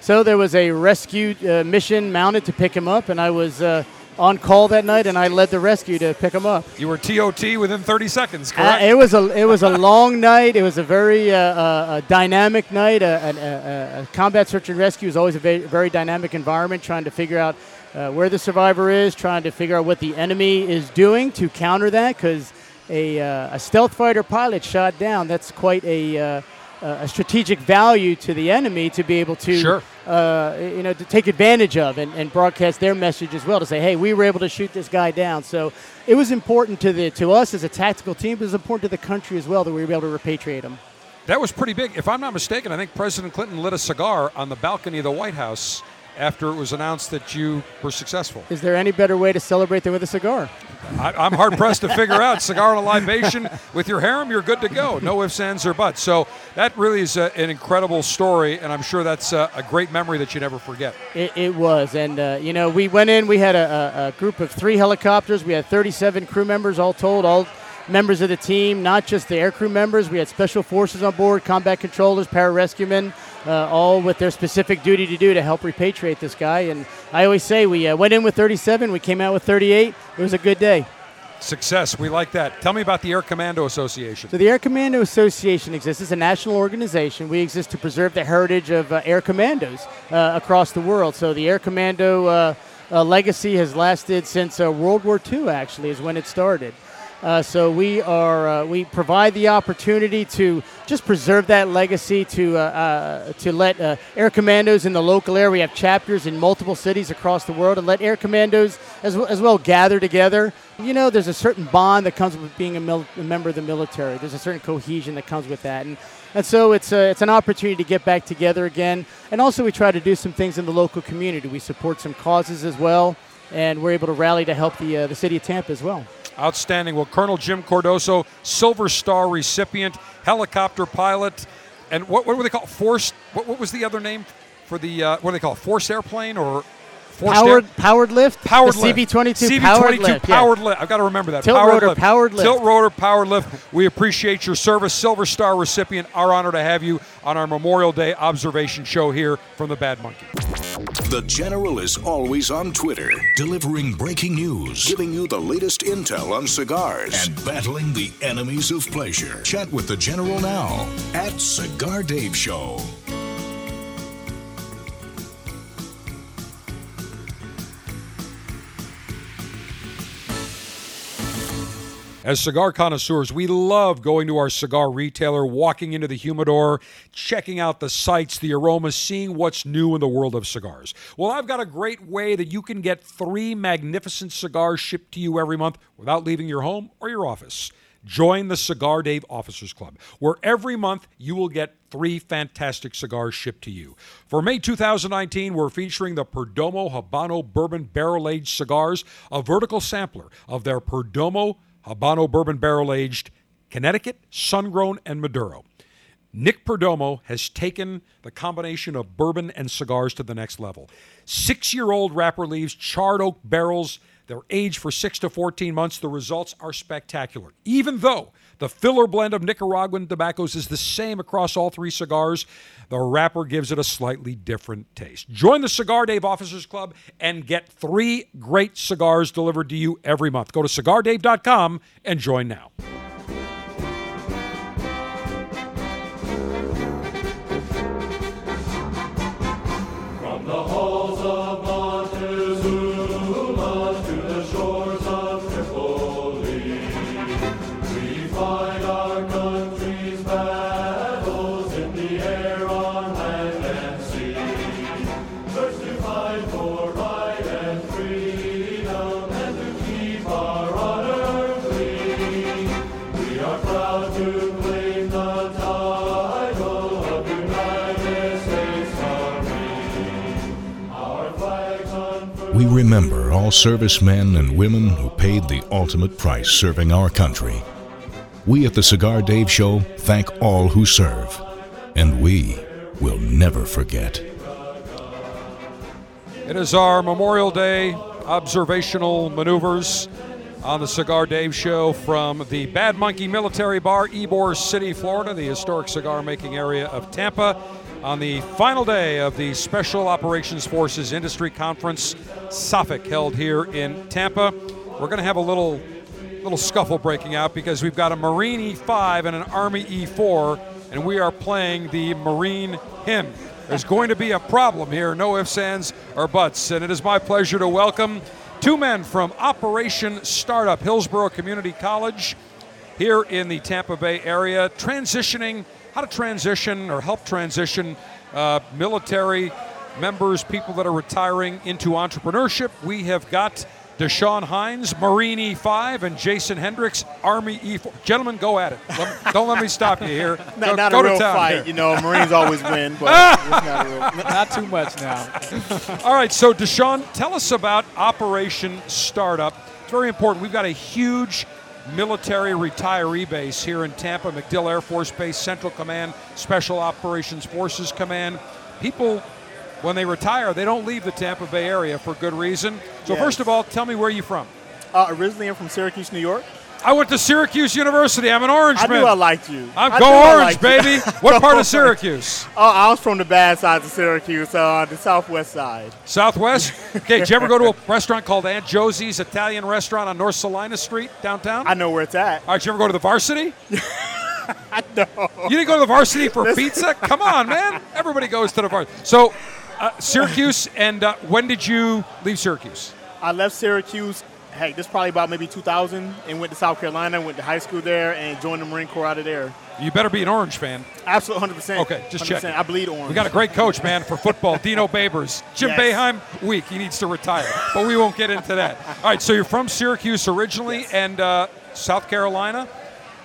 So there was a rescue uh, mission mounted to pick him up, and I was uh, on call that night, and I led the rescue to pick him up. You were TOT within 30 seconds, Uh, it was a it was a long night. It was a very uh, uh, a dynamic night. A, a, a, a combat search and rescue is always a very, very dynamic environment, trying to figure out uh, where the survivor is, trying to figure out what the enemy is doing to counter that. Because a, uh, a stealth fighter pilot shot down, that's quite a uh, a strategic value to the enemy to be able to Sure. uh, you know, to take advantage of and, and broadcast their message as well to say, hey, we were able to shoot this guy down. So it was important to the to us as a tactical team, but it was important to the country as well that we were able to repatriate him. That was pretty big. If I'm not mistaken, I think President Clinton lit a cigar on the balcony of the White House after it was announced that you were successful. Is there any better way to celebrate than with a cigar? I, I'm hard pressed to figure out cigar and a libation with your harem. You're good to go. No ifs, ands, or buts. So that really is a, an incredible story, and I'm sure that's a, a great memory that you never forget. It, it was, and uh, you know, we went in. We had a, a, a group of three helicopters. We had 37 crew members all told, all members of the team, not just the air crew members. We had special forces on board, combat controllers, pararescuemen, uh, all with their specific duty to do to help repatriate this guy. And I always say we uh, went in with 37, we came out with 38. It was a good day. Success. We like that. Tell me about the Air Commando Association. So the Air Commando Association exists. It's a national organization. We exist to preserve the heritage of uh, air commandos uh, across the world. So the Air Commando uh, uh, legacy has lasted since uh, World War II. Actually, is when it started. Uh, so we are uh, we provide the opportunity to just preserve that legacy to uh, uh, to let uh, air commandos in the local area. We have chapters in multiple cities across the world, and let air commandos as well, as well gather together. You know, there's a certain bond that comes with being a, mil- a member of the military. There's a certain cohesion that comes with that, and and so it's a, it's an opportunity to get back together again. And also, we try to do some things in the local community. We support some causes as well, and we're able to rally to help the uh, the city of Tampa as well. Outstanding. Well, Colonel Jim Cardoso, Silver Star recipient, helicopter pilot, and what, what were they called? Forced. What, what was the other name for the? Uh, what do they call it? Forced airplane or? Forced Powered air- powered lift. Powered the lift. CV22 CV22 powered lift. yeah. lift. I've got to remember that. Tilt powered rotor, lift. powered lift. Tilt rotor powered lift. We appreciate your service, Silver Star recipient. Our honor to have you on our Memorial Day observation show here from the Bad Monkey. The General is always on Twitter, delivering breaking news, giving you the latest intel on cigars, and battling the enemies of pleasure. Chat with the General now at Cigar Dave Show. As cigar connoisseurs, we love going to our cigar retailer, walking into the humidor, checking out the sights, the aromas, seeing what's new in the world of cigars. Well, I've got a great way that you can get three magnificent cigars shipped to you every month without leaving your home or your office. Join the Cigar Dave Officers Club, where every month you will get three fantastic cigars shipped to you. For May 2019, we're featuring the Perdomo Habano Bourbon Barrel Aged Cigars, a vertical sampler of their Perdomo Habano Bourbon Barrel Aged Connecticut, Sun Grown, and Maduro. Nick Perdomo has taken the combination of bourbon and cigars to the next level. Six year old wrapper leaves, charred oak barrels, they're aged for six to 14 months. The results are spectacular. Even though the filler blend of Nicaraguan tobaccos is the same across all three cigars, the wrapper gives it a slightly different taste. Join the Cigar Dave Officers Club and get three great cigars delivered to you every month. Go to cigardave.com and join now. All servicemen and women who paid the ultimate price serving our country. We at the Cigar Dave Show thank all who serve, and we will never forget. It is our Memorial Day observational maneuvers on the Cigar Dave Show from the Bad Monkey Military Bar, Ybor City, Florida, the historic cigar making area of Tampa, on the final day of the Special Operations Forces Industry Conference, SOFIC, held here in Tampa. We're going to have a little little scuffle breaking out because we've got a Marine E5 and an Army E4, and we are playing the Marine hymn. There's going to be a problem here, no ifs, ands, or buts. And it is my pleasure to welcome two men from Operation Startup, Hillsborough Community College, here in the Tampa Bay area, transitioning, how to transition or help transition uh, military members, people that are retiring into entrepreneurship. We have got Deshaun Hines, Marine E5, and Jason Hendricks, Army E4. Gentlemen, go at it. Let- don't let me stop you here. Not, go, not go a to real town fight, here. you know. Marines always win, but it's not a real. Not too much now. All right, so Deshaun, tell us about Operation Startup. It's very important. We've got a huge military retiree base here in Tampa, MacDill Air Force Base, Central Command, Special Operations Forces Command. People, when they retire, they don't leave the Tampa Bay area for good reason. So, Yes. first of all, tell me where you're from. Uh, originally, I'm from Syracuse, New York. I went to Syracuse University. I'm an Orangeman. I knew I liked you. I'm I go orange, baby. What part of Syracuse? Oh, I was from the bad side of Syracuse, uh, the southwest side. Southwest. Okay, did you ever go to a restaurant called Aunt Josie's Italian Restaurant on North Salina Street downtown? I know where it's at. All right, did you ever go to the Varsity? I no. You didn't go to the Varsity for pizza? Come on, man. Everybody goes to the Varsity. So, uh, Syracuse, and uh, when did you leave Syracuse? I left Syracuse. Hey, this is probably about maybe 2000, and went to South Carolina. Went to high school there, and joined the Marine Corps out of there. You better be an Orange fan. Absolutely, 100. percent Okay, just check. I bleed orange. We got a great coach, man, for football, Dino Babers. Jim Yes. Boeheim, weak. He needs to retire, but we won't get into that. All right, so you're from Syracuse originally and uh, South Carolina,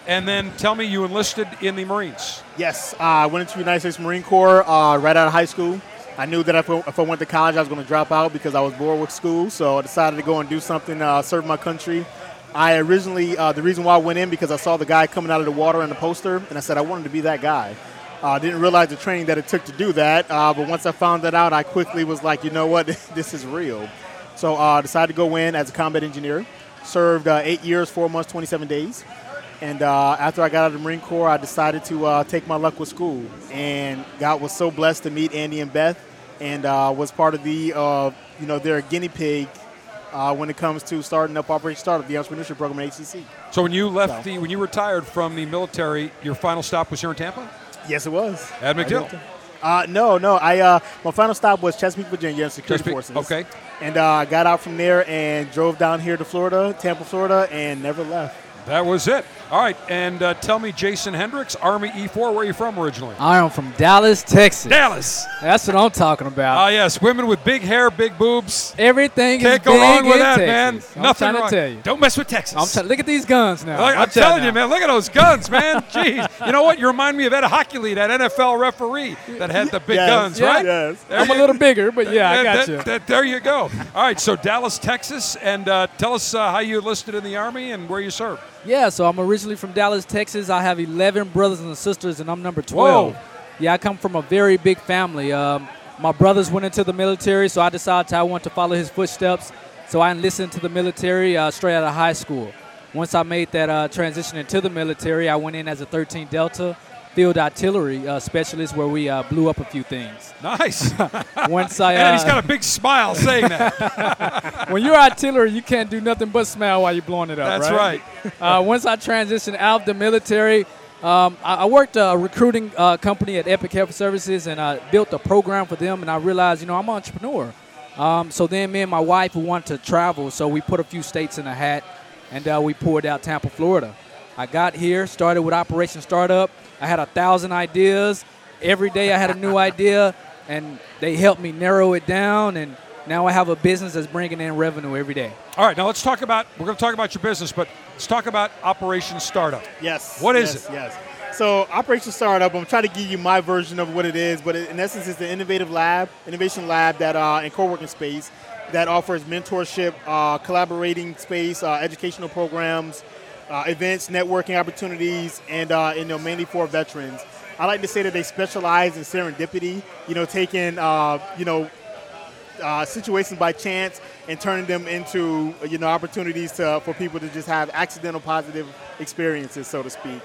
and then tell me you enlisted in the Marines. Yes, uh, I went into the United States Marine Corps uh, right out of high school. I knew that if I, if I went to college, I was going to drop out because I was bored with school. So I decided to go and do something, uh, serve my country. I originally, uh, the reason why I went in because I saw the guy coming out of the water in the poster, and I said I wanted to be that guy. I uh, didn't realize the training that it took to do that, uh, but once I found that out, I quickly was like, you know what, this is real. So I uh, decided to go in as a combat engineer. Served uh, eight years, four months, 27 days. And uh, after I got out of the Marine Corps, I decided to uh, take my luck with school. And God was so blessed to meet Andy and Beth, and uh, was part of the, uh, you know, their guinea pig uh, when it comes to starting up Operation Startup, the entrepreneurship program at HCC. So when you left So- the, when you retired from the military, your final stop was here in Tampa. Yes, it was. At MacDill. Uh, no, no. I uh, my final stop was Chesapeake, Virginia, security Chesapeake, forces. okay. And uh, I got out from there and drove down here to Florida, Tampa, Florida, and never left. That was it. All right, and uh, tell me, Jason Hendricks, Army E4, where are you from originally? I am from Dallas, Texas. Dallas. That's what I'm talking about. Ah, yes, women with big hair, big boobs. Everything Can't is go big wrong with that, Texas. man. I'm Nothing trying wrong. to tell you. Don't mess with Texas. I'm trying. Look at these guns now. Look, I'm Watch out telling now. you, man. Look at those guns, man. Jeez. You know what? You remind me of Ed Hochuli, that NFL referee that had the big Yes, guns, yeah. right? Yes. There I'm a little bigger, but yeah, I got that- you. that- there you go. All right, so Dallas, Texas, and uh, tell us uh, how you enlisted in the Army and where you served. Yeah, so I'm originally from Dallas, Texas. I have 11 brothers and sisters, and I'm number 12. Whoa. Yeah, I come from a very big family. Um, my brothers went into the military, so I decided I want to follow his footsteps. So I enlisted into the military uh, straight out of high school. Once I made that uh, transition into the military, I went in as a 13 Delta field artillery uh, specialist, where we uh, blew up a few things. Nice. Once I, and he's uh, got a big smile saying that. when you're artillery, you can't do nothing but smile while you're blowing it up. That's right. uh, once I transitioned out of the military, um, I, I worked a recruiting uh, company at Epic Health Services, and I built a program for them. And I realized, you know, I'm an entrepreneur. Um, so then, me and my wife, who wanted to travel, so we put a few states in a hat, and uh, we poured out Tampa, Florida. I got here, started with Operation Startup. I had a thousand ideas. Every day, I had a new idea, and they helped me narrow it down. And now I have a business that's bringing in revenue every day. All right, now let's talk about. We're going to talk about your business, but let's talk about Operation Startup. Yes. What is yes, it? Yes. So Operation Startup, I'm trying to give you my version of what it is, but in essence, it's the innovative lab, innovation lab that uh, and co-working space that offers mentorship, uh, collaborating space, uh, educational programs, uh, events, networking opportunities, and uh, you know mainly for veterans. I like to say that they specialize in serendipity. You know, taking uh, you know uh, situations by chance and turning them into you know opportunities to, for people to just have accidental positive experiences, so to speak.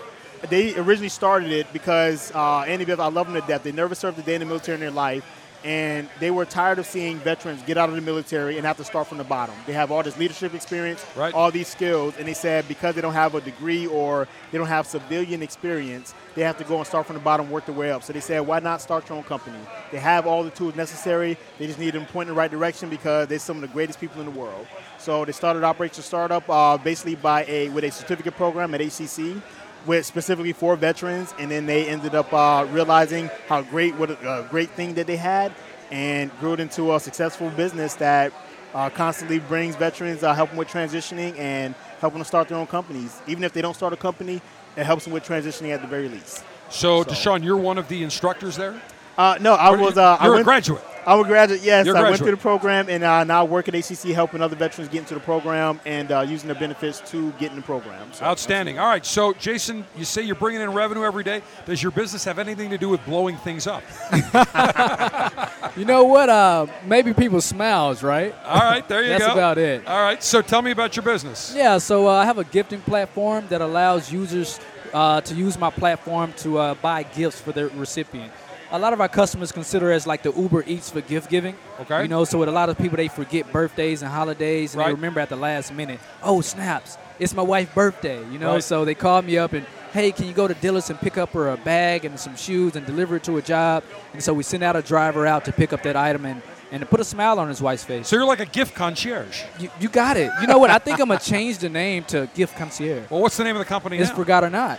They originally started it because uh, Andy Biff, I love them to death. They never served a day in the military in their life, and they were tired of seeing veterans get out of the military and have to start from the bottom. They have all this leadership experience, Right. all these skills, and they said because they don't have a degree or they don't have civilian experience, they have to go and start from the bottom, work their way up. So they said, why not start your own company? They have all the tools necessary. They just need them point in the right direction because they're some of the greatest people in the world. So they started Operation Startup uh, basically by a with a certificate program at HCC. With specifically for veterans, and then they ended up uh, realizing how great what a, a great thing that they had, and grew it into a successful business that uh, constantly brings veterans, uh, help them with transitioning and helping them start their own companies. Even if they don't start a company, it helps them with transitioning at the very least. So, Deshaun, you're one of the instructors there. Uh, no, I was. Uh, you're a went- graduate. I'm a graduate. Yes, You're a I went through the program, and uh, now work at HCC, helping other veterans get into the program and uh, using the benefits to get in the program. So Outstanding. All right, so Jason, you say you're bringing in revenue every day. Does your business have anything to do with blowing things up? You know what? Uh, maybe people's smiles, right? All right, there you That's go. That's about it. All right, so tell me about your business. Yeah, so uh, I have a gifting platform that allows users uh, to use my platform to uh, buy gifts for their recipient. A lot of our customers consider us like the Uber Eats for gift giving. Okay. You know, so with a lot of people, they forget birthdays and holidays, and they remember at the last minute. Oh, snaps! It's my wife's birthday. You know, Right. so they call me up and, hey, can you go to Dillard's and pick up her a bag and some shoes and deliver it to a job? And so we send out a driver out to pick up that item and and to put a smile on his wife's face. So you're like a gift concierge. You, you got it. You know what? I think I'm gonna change the name to Gift Concierge. Well, what's the name of the company It's now? Forgot or Not.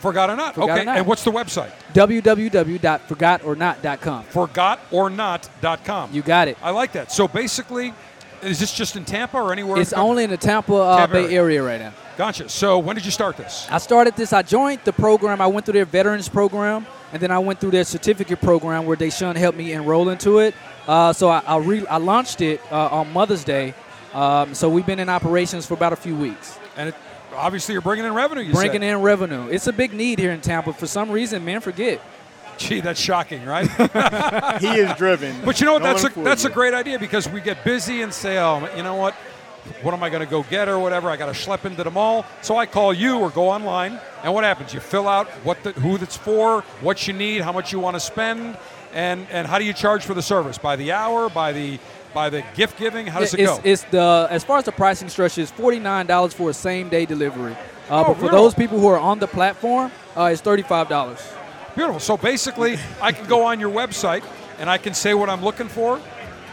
Forgot or not. Forgot okay, or Not. and what's the website? www.forgotornot.com. Forgotornot.com. You got it. I like that. So basically, is this just in Tampa or anywhere? It's in only in the Tampa, uh, Tampa Bay area. area right now. Gotcha. So when did you start this? I started this. I joined the program. I went through their veterans program, and then I went through their certificate program where Deshaun helped me enroll into it. Uh, so I I, re- I launched it uh, on Mother's Day. Um, so we've been in operations for about a few weeks. And it, obviously, you're bringing in revenue. You Bringing said. in revenue. It's a big need here in Tampa. For some reason, man, forget. Gee, that's shocking, right? he is driven. But you know what? No that's a one fooled that's a great idea because we get busy and say, oh, you know what? What am I going to go get or whatever? I got to schlep into the mall. So I call you or go online, and what happens? You fill out what the, who that's for, what you need, how much you want to spend, and and how do you charge for the service? By the hour? By the by the gift giving? How does it it's, go? It's the as far as the pricing structure is forty nine dollars for a same day delivery. Uh, Oh, but for really? those people who are on the platform, uh, it's thirty five dollars. Beautiful. So basically, I can go on your website and I can say what I'm looking for,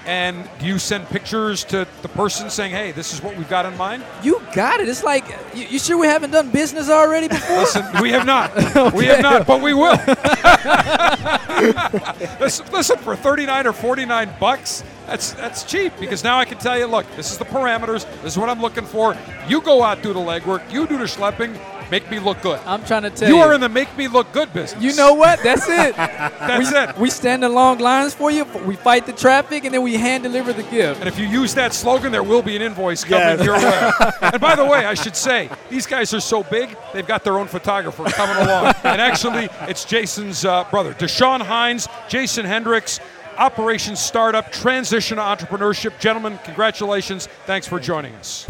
And do you send pictures to the person saying, "Hey, this is what we've got in mind"? You got it. It's like, you, you sure we haven't done business already before? Listen, we have not. We have not, but we will. listen, listen, for 39 or 49 bucks, that's that's cheap because now I can tell you, look, this is the parameters. This is what I'm looking for. You go out, do the legwork. You do the schlepping. Make me look good. I'm trying to tell you you. are in the make me look good business. You know what? That's it. That's we, it. We stand in long lines for you. We fight the traffic, and then we hand deliver the gift. And if you use that slogan, there will be an invoice coming Yes. your way. and by the way, I should say, these guys are so big, they've got their own photographer coming along. and actually, it's Jason's uh, brother, Deshaun Hines, Jason Hendricks, Operation Startup, Transition to Entrepreneurship. Gentlemen, congratulations. Thanks for joining us.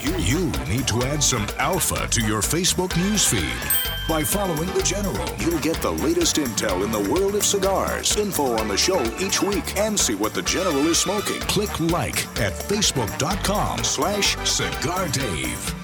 You, you need to add some alpha to your Facebook newsfeed. By following The General, you'll get the latest intel in the world of cigars, info on the show each week, and see what The General is smoking. Click like at facebook.com slash cigar dave.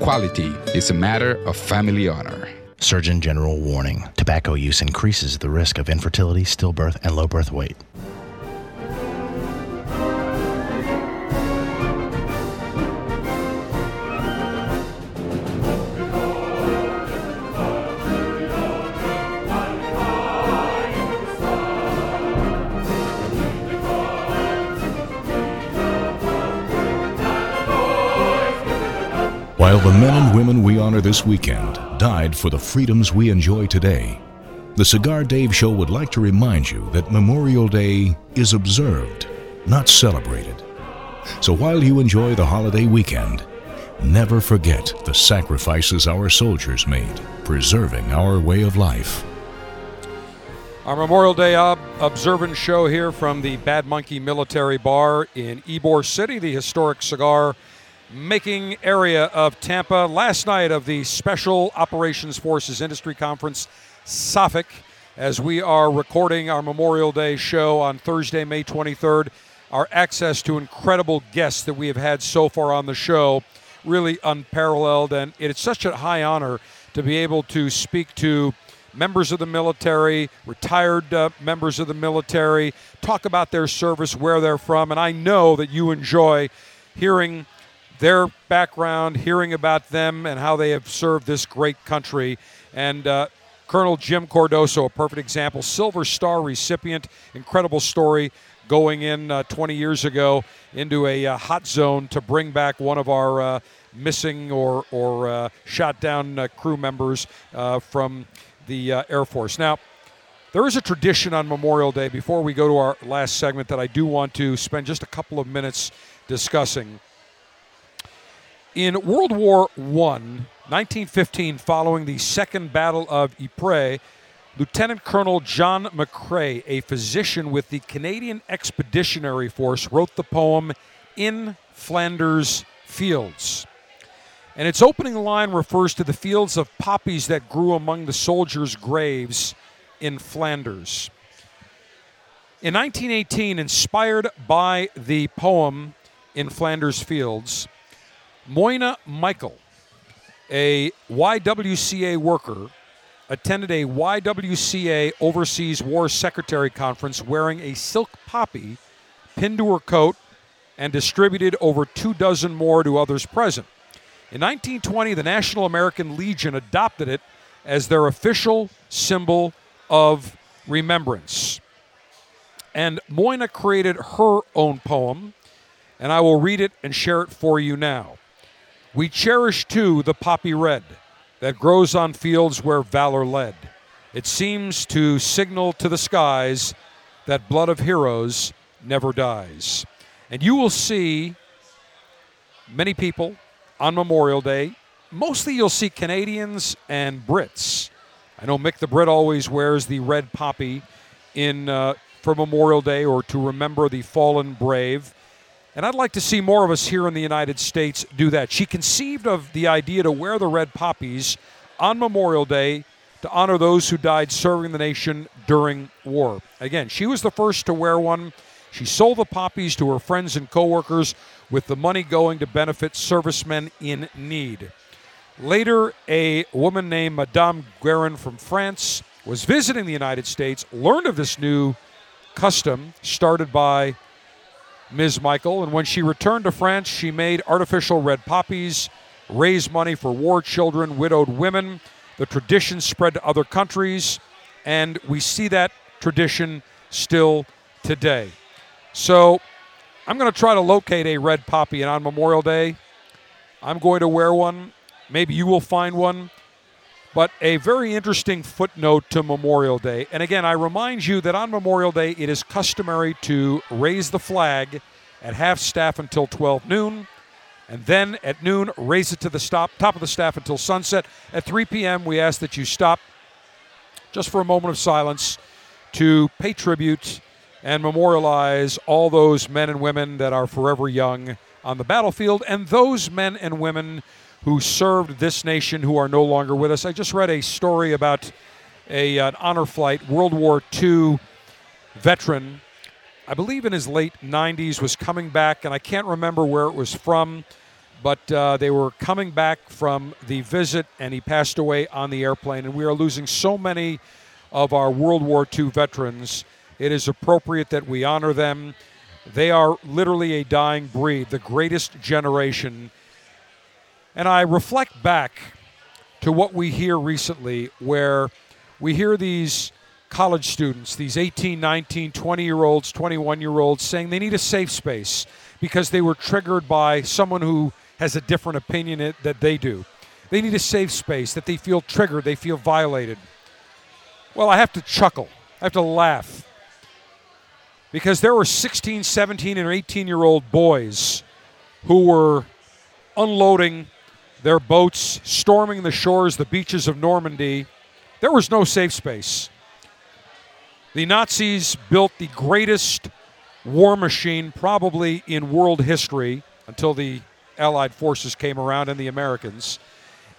quality is a matter of family honor. Surgeon General warning tobacco use increases the risk of infertility, stillbirth, and low birth weight. This weekend died for the freedoms we enjoy today, the Cigar Dave Show would like to remind you that Memorial Day is observed, not celebrated. So while you enjoy the holiday weekend, never forget the sacrifices our soldiers made, preserving our way of life. Our Memorial Day ob- observance show here from the Bad Monkey Military Bar in Ybor City, the historic cigar making area of Tampa. Last night of the Special Operations Forces Industry Conference, SOFIC, as we are recording our Memorial Day show on Thursday, May 23rd. Our access to incredible guests that we have had so far on the show, really unparalleled, and it's such a high honor to be able to speak to members of the military, retired uh, members of the military, talk about their service, where they're from, and I know that you enjoy hearing their background, hearing about them and how they have served this great country. And uh, Colonel Jim Cardoso, a perfect example, Silver Star recipient, incredible story going in uh, 20 years ago into a uh, hot zone to bring back one of our uh, missing or, or uh, shot down uh, crew members from the Air Force. Now, there is a tradition on Memorial Day before we go to our last segment that I do want to spend just a couple of minutes discussing. In World War I, 1915, following the Second Battle of Ypres, Lieutenant Colonel John McCrae, a physician with the Canadian Expeditionary Force, wrote the poem In Flanders Fields. And its opening line refers to the fields of poppies that grew among the soldiers' graves in Flanders. In 1918, inspired by the poem In Flanders Fields, Moina Michael, a YWCA worker, attended a YWCA Overseas War Secretary Conference wearing a silk poppy pinned to her coat and distributed over two dozen more to others present. In 1920, the National American Legion adopted it as their official symbol of remembrance. And Moina created her own poem, and I will read it and share it for you now. We cherish too the poppy red that grows on fields where valor led. It seems to signal to the skies that blood of heroes never dies. And you will see many people on Memorial Day. Mostly you'll see Canadians and Brits. I know Mick the Brit always wears the red poppy in uh, for Memorial Day or to remember the fallen brave. And I'd like to see more of us here in the United States do that. She conceived of the idea to wear the red poppies on Memorial Day to honor those who died serving the nation during war. Again, she was the first to wear one. She sold the poppies to her friends and coworkers with the money going to benefit servicemen in need. Later, a woman named Madame Guerin from France was visiting the United States, learned of this new custom started by Ms. Michael, and when she returned to France, she made artificial red poppies, raised money for war children, widowed women. The tradition spread to other countries, and we see that tradition still today. So I'm going to try to locate a red poppy, and on Memorial Day, I'm going to wear one. Maybe you will find one. But a very interesting footnote to Memorial Day. And again, I remind you that on Memorial Day, it is customary to raise the flag at half staff until 12 noon. And then at noon, raise it to the stop, top of the staff until sunset. At 3 p.m., we ask that you stop just for a moment of silence to pay tribute and memorialize all those men and women that are forever young on the battlefield and those men and women who served this nation who are no longer with us. I just read a story about a, an honor flight World War II veteran, I believe in his late 90s, was coming back, and I can't remember where it was from, but uh, they were coming back from the visit, and he passed away on the airplane. And we are losing so many of our World War II veterans. It is appropriate that we honor them. They are literally a dying breed, the greatest generation and I reflect back to what we hear recently, where we hear these college students, these 18, 19, 20 year olds, 21 year olds, saying they need a safe space because they were triggered by someone who has a different opinion that they do. They need a safe space, that they feel triggered, they feel violated. Well, I have to chuckle, I have to laugh because there were 16, 17, and 18 year old boys who were unloading their boats storming the shores, the beaches of Normandy. There was no safe space. The Nazis built the greatest war machine probably in world history until the Allied forces came around and the Americans.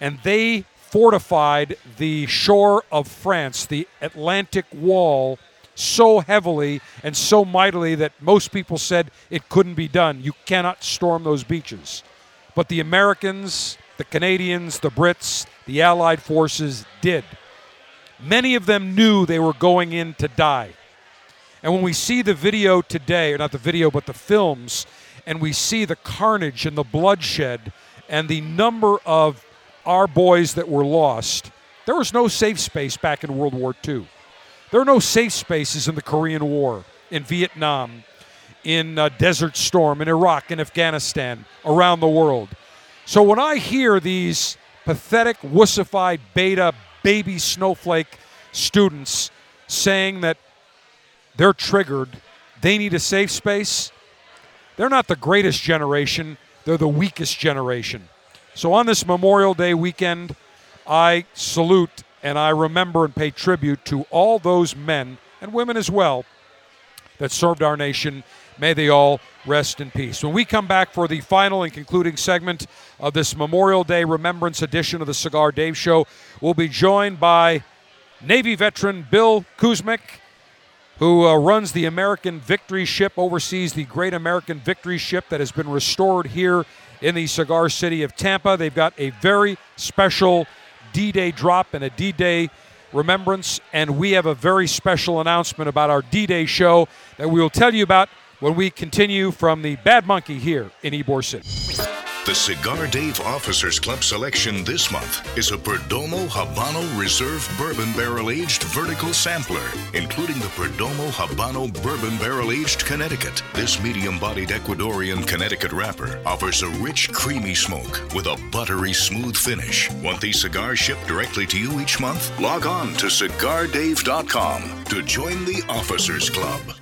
And they fortified the shore of France, the Atlantic Wall, so heavily and so mightily that most people said it couldn't be done. You cannot storm those beaches. But the Americans, the Canadians, the Brits, the Allied forces did. Many of them knew they were going in to die. And when we see the video today, or not the video, but the films, and we see the carnage and the bloodshed and the number of our boys that were lost, there was no safe space back in World War II. There are no safe spaces in the Korean War, in Vietnam, in uh, Desert Storm, in Iraq, in Afghanistan, around the world. So when I hear these pathetic, wussified, beta, baby snowflake students saying that they're triggered, they need a safe space, they're not the greatest generation, they're the weakest generation. So on this Memorial Day weekend, I salute and I remember and pay tribute to all those men and women as well that served our nation May they all rest in peace. When we come back for the final and concluding segment of this Memorial Day Remembrance edition of the Cigar Dave Show, we'll be joined by Navy veteran Bill Kuzmic, who uh, runs the American Victory Ship, oversees the Great American Victory Ship that has been restored here in the cigar city of Tampa. They've got a very special D Day drop and a D Day remembrance, and we have a very special announcement about our D Day show that we will tell you about when we continue from the Bad Monkey here in Ybor City. The Cigar Dave Officers Club selection this month is a Perdomo Habano Reserve Bourbon Barrel Aged Vertical Sampler, including the Perdomo Habano Bourbon Barrel Aged Connecticut. This medium bodied Ecuadorian Connecticut wrapper offers a rich, creamy smoke with a buttery smooth finish. Want these cigars shipped directly to you each month? Log on to cigardave.com to join the Officers Club.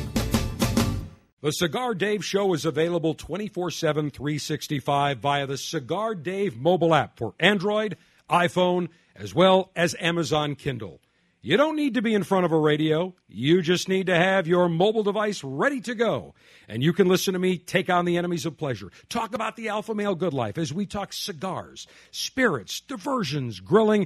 The Cigar Dave Show is available 24 7, 365 via the Cigar Dave mobile app for Android, iPhone, as well as Amazon Kindle. You don't need to be in front of a radio. You just need to have your mobile device ready to go. And you can listen to me take on the enemies of pleasure. Talk about the alpha male good life as we talk cigars, spirits, diversions, grilling,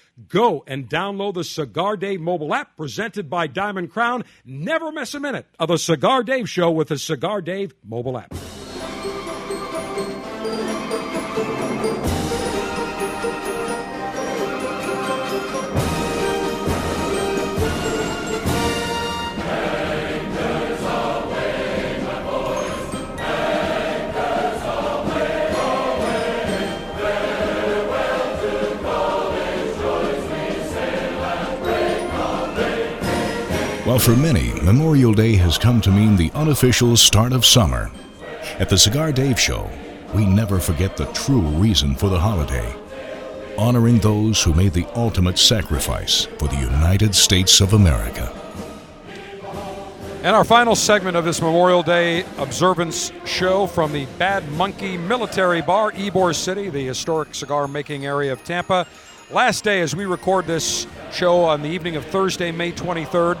Go and download the Cigar Dave mobile app presented by Diamond Crown. Never miss a minute of a Cigar Dave show with the Cigar Dave mobile app. While for many, Memorial Day has come to mean the unofficial start of summer, at the Cigar Dave Show, we never forget the true reason for the holiday honoring those who made the ultimate sacrifice for the United States of America. And our final segment of this Memorial Day observance show from the Bad Monkey Military Bar, Ybor City, the historic cigar making area of Tampa. Last day, as we record this show on the evening of Thursday, May 23rd,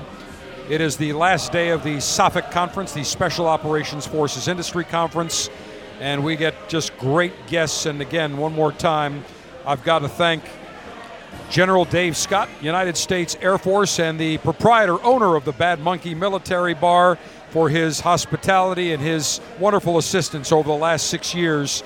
it is the last day of the SOFIC Conference, the Special Operations Forces Industry Conference, and we get just great guests. And again, one more time, I've got to thank General Dave Scott, United States Air Force, and the proprietor, owner of the Bad Monkey Military Bar for his hospitality and his wonderful assistance over the last six years,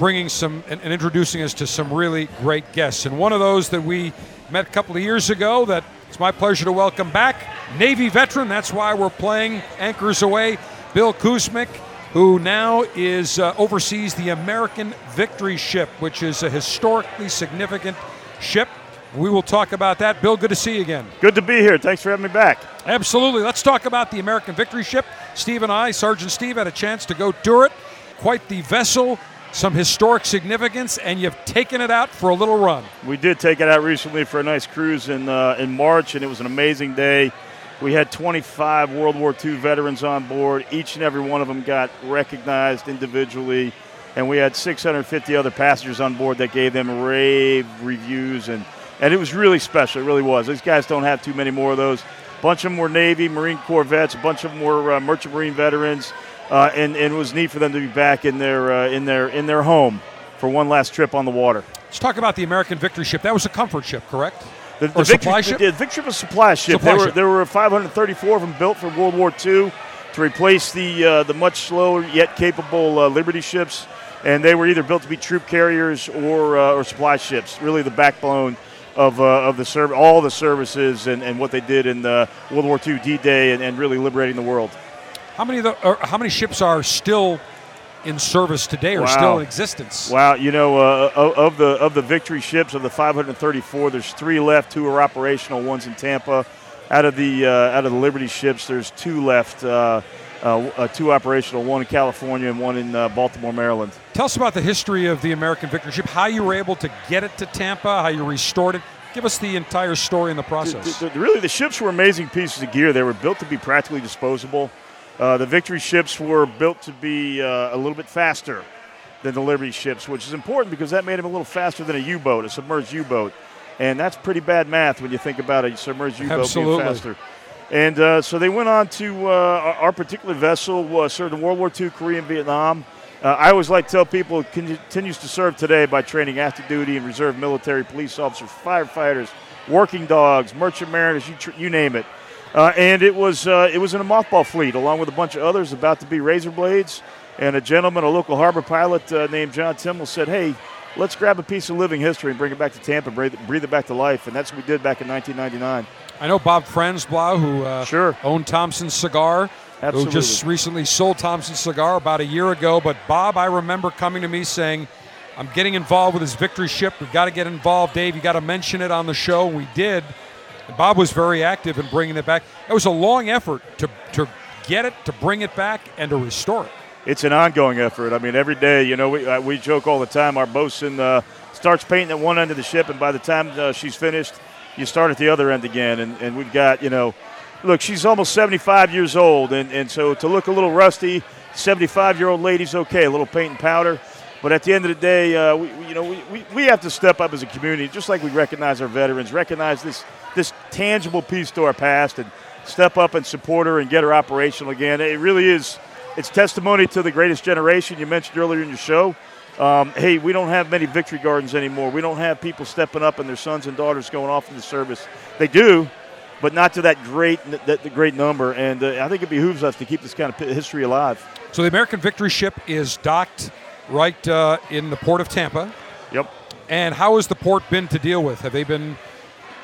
bringing some and, and introducing us to some really great guests. And one of those that we met a couple of years ago that it's my pleasure to welcome back, Navy veteran. That's why we're playing Anchors Aweigh, Bill Kuzmic, who now is uh, oversees the American Victory Ship, which is a historically significant ship. We will talk about that. Bill, good to see you again. Good to be here. Thanks for having me back. Absolutely. Let's talk about the American Victory Ship. Steve and I, Sergeant Steve, had a chance to go tour it. Quite the vessel, some historic significance, and you've taken it out for a little run. We did take it out recently for a nice cruise in uh, in March, and it was an amazing day. We had 25 World War II veterans on board. Each and every one of them got recognized individually, and we had 650 other passengers on board that gave them rave reviews, and and it was really special. It really was. These guys don't have too many more of those. A bunch of them were Navy, Marine Corps vets. A bunch of them were uh, Merchant Marine veterans, uh, and, and it was neat for them to be back in their uh, in their in their home for one last trip on the water. Let's talk about the American Victory Ship. That was a comfort ship, correct? The, the Victory, supply ship? The Victory was a supply ship. Supply there, were, there were 534 of them built for World War II. to replace the uh, the much slower yet capable uh, Liberty ships, and they were either built to be troop carriers or uh, or supply ships. Really, the backbone of uh, of the serv- all the services and, and what they did in the World War II D-Day and, and really liberating the world. How many of the, how many ships are still in service today or Wow. still in existence? Wow, you know, uh, of of the of the victory ships of the 534, there's three left. Two are operational. One's in Tampa. Out of the uh, out of the Liberty ships, there's two left. Uh, uh, uh, two operational. One in California and one in uh, Baltimore, Maryland. Tell us about the history of the American Victory ship, how you were able to get it to Tampa, how you restored it. Give us the entire story in the process. The- the- really, the ships were amazing pieces of gear. They were built to be practically disposable. Uh, the Victory ships were built to be uh, a little bit faster than the Liberty ships, which is important because that made them a little faster than a U-boat, a submerged U-boat, and that's pretty bad math when you think about a submerged U-boat Absolutely. being faster. And uh, so they went on to uh, our, our particular vessel uh, served in World War II, Korea, and Vietnam. Uh, I always like to tell people it continues to serve today by training active duty and reserve military, police officers, firefighters, working dogs, merchant mariners, you, tr- you name it. Uh, and it was uh, it was in a mothball fleet along with a bunch of others about to be razor blades. And a gentleman, a local harbor pilot uh, named John Timmel, said, "Hey, let's grab a piece of living history and bring it back to Tampa, breathe, breathe it back to life." And that's what we did back in 1999. I know Bob Franzblau, who uh, sure. owned Thompson Cigar, Absolutely. who just recently sold Thompson Cigar about a year ago. But Bob, I remember coming to me saying, I'm getting involved with his victory ship. We've got to get involved, Dave. You got to mention it on the show. We did. Bob was very active in bringing it back. It was a long effort to, to get it, to bring it back, and to restore it. It's an ongoing effort. I mean, every day, you know, we, uh, we joke all the time. Our bosun uh, starts painting at one end of the ship, and by the time uh, she's finished, you start at the other end again. And, and we've got, you know, look, she's almost 75 years old, and, and so to look a little rusty, 75 year old lady's okay, a little paint and powder. But at the end of the day, uh, we, you know, we, we, we have to step up as a community, just like we recognize our veterans, recognize this this tangible piece to our past, and step up and support her and get her operational again. It really is. It's testimony to the greatest generation you mentioned earlier in your show. Um, hey, we don't have many victory gardens anymore. We don't have people stepping up and their sons and daughters going off in the service. They do, but not to that great that the great number. And uh, I think it behooves us to keep this kind of history alive. So the American Victory ship is docked right uh, in the port of Tampa. Yep. And how has the port been to deal with? Have they been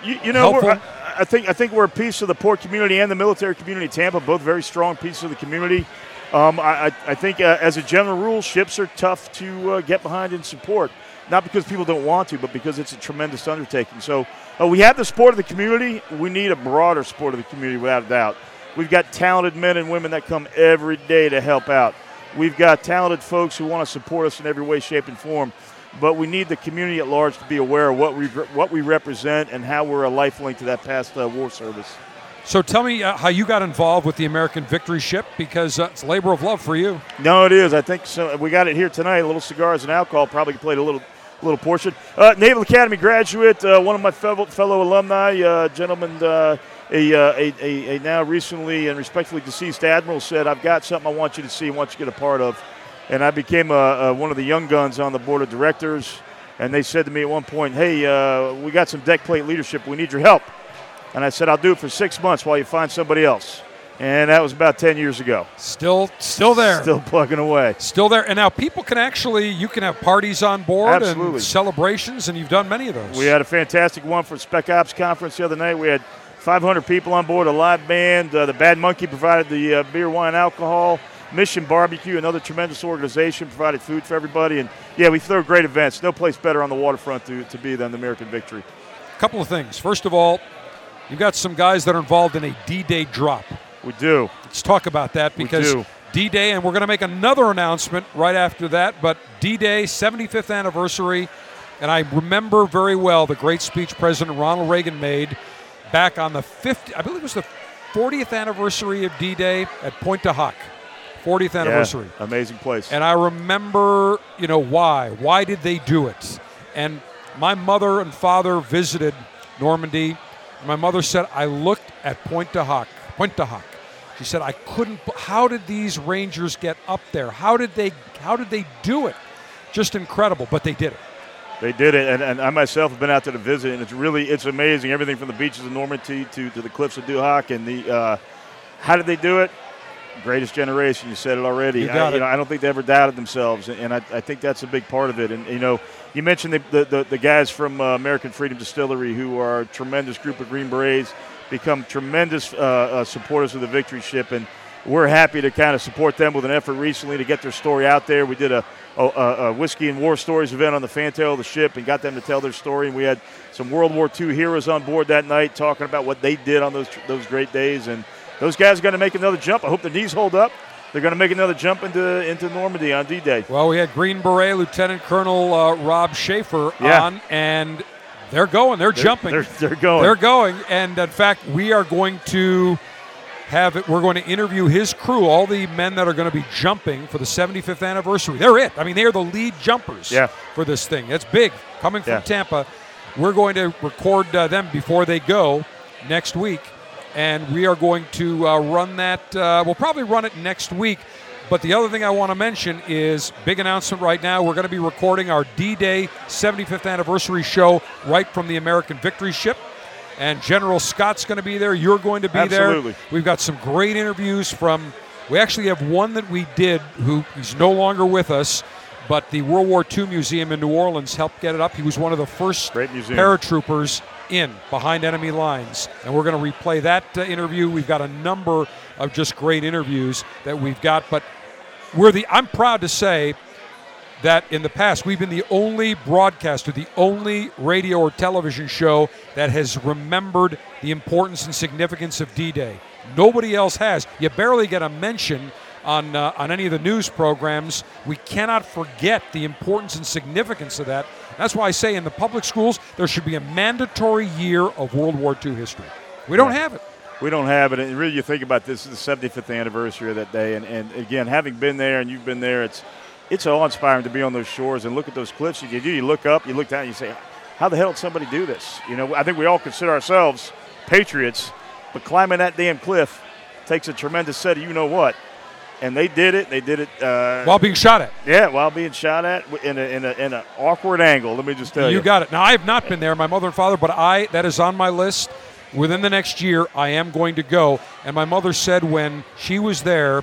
You, you know. I, I think I think we're a piece of the port community and the military community. Tampa, both very strong pieces of the community. Um, I, I, I think, uh, as a general rule, ships are tough to uh, get behind and support. Not because people don't want to, but because it's a tremendous undertaking. So uh, we have the support of the community. We need a broader support of the community, without a doubt. We've got talented men and women that come every day to help out. We've got talented folks who want to support us in every way, shape, and form. But we need the community at large to be aware of what we what we represent and how we're a lifelink to that past uh, war service. So tell me uh, how you got involved with the American Victory ship because uh, it's labor of love for you. No, it is. I think so. We got it here tonight. A little cigars and alcohol probably played a little little portion. Uh, Naval Academy graduate, uh, one of my fellow, fellow alumni, uh, gentleman, uh, a, uh, a, a, a now recently and respectfully deceased admiral said, "I've got something I want you to see, I want you to get a part of," and I became uh, uh, one of the young guns on the board of directors. And they said to me at one point, "Hey, uh, we got some deck plate leadership. We need your help." And I said, "I'll do it for six months while you find somebody else." And that was about ten years ago. Still, still there. Still plugging away. Still there. And now people can actually, you can have parties on board Absolutely. and celebrations, and you've done many of those. We had a fantastic one for Spec Ops conference the other night. We had 500 people on board, a live band. Uh, the Bad Monkey provided the uh, beer, wine, alcohol. Mission Barbecue, another tremendous organization, provided food for everybody. And yeah, we throw great events. No place better on the waterfront to, to be than the American Victory. A couple of things. First of all, you've got some guys that are involved in a D-Day drop. We do. Let's talk about that because. D-Day, and we're going to make another announcement right after that. But D-Day, 75th anniversary, and I remember very well the great speech President Ronald Reagan made back on the 50. I believe it was the 40th anniversary of D-Day at Pointe du Hoc. 40th anniversary. Yeah, amazing place. And I remember, you know, why. Why did they do it? And my mother and father visited Normandy. My mother said, I looked at Pointe du Hoc. Pointe du Hoc. She said, I couldn't. How did these Rangers get up there? How did they? How did they do it? Just incredible. But they did it. They did it, and, and I myself have been out there to visit, and it's really it's amazing. Everything from the beaches of Normandy to, to the cliffs of du Hoc, and the uh, how did they do it? greatest generation. You said it already. You got I, it. know, I don't think they ever doubted themselves, and I, I think that's a big part of it. And you know, you mentioned the the, the, the guys from uh, American Freedom Distillery who are a tremendous group of Green Berets, become tremendous uh, uh, supporters of the Victory Ship, and we're happy to kind of support them with an effort recently to get their story out there. We did a, a, a whiskey and war stories event on the fantail of the ship and got them to tell their story. And we had some World War II heroes on board that night talking about what they did on those those great days. And those guys are going to make another jump. I hope their knees hold up. They're going to make another jump into into Normandy on D-Day. Well, we had Green Beret Lieutenant Colonel uh, Rob Schaefer Yeah. on, and they're going. They're, They're- jumping. they're- they're going. They're going. And in fact, we are going to have it. We're going to interview his crew, all the men that are going to be jumping for the 75th anniversary. They're it. I mean, they are the lead jumpers Yeah. for this thing. That's big. Coming from Yeah. Tampa, we're going to record uh, them before they go next week, and we are going to uh, run that. Uh, we'll probably run it next week. But the other thing I want to mention is big announcement right now. We're going to be recording our D-Day 75th anniversary show right from the American Victory Ship. And General Scott's going to be there. You're going to be Absolutely. there. We've got some great interviews from. We actually have one that we did who he's no longer with us, but the World War II Museum in New Orleans helped get it up. He was one of the first paratroopers in behind enemy lines, and we're going to replay that uh, interview. We've got a number of just great interviews that we've got, but we're the. I'm proud to say that in the past we've been the only broadcaster, the only radio or television show that has remembered the importance and significance of D-Day. Nobody else has. You barely get a mention on uh, on any of the news programs. We cannot forget the importance and significance of that. That's why I say in the public schools there should be a mandatory year of World War II history. We don't have it. We don't have it. And really, you think about this, this is the 75th anniversary of that day. And, and again, having been there and you've been there, it's it's awe inspiring to be on those shores and look at those cliffs. You do, you look up, you look down, you say, how the hell did somebody do this? You know, I think we all consider ourselves patriots, but climbing that damn cliff takes a tremendous set of you know what. And they did it. They did it uh, While being shot at. Yeah, while being shot at in a, in a, in an awkward angle. Let me just tell you. You got it. Now I have not been there, my mother and father, but I that is on my list. Within the next year, I am going to go. And my mother said when she was there,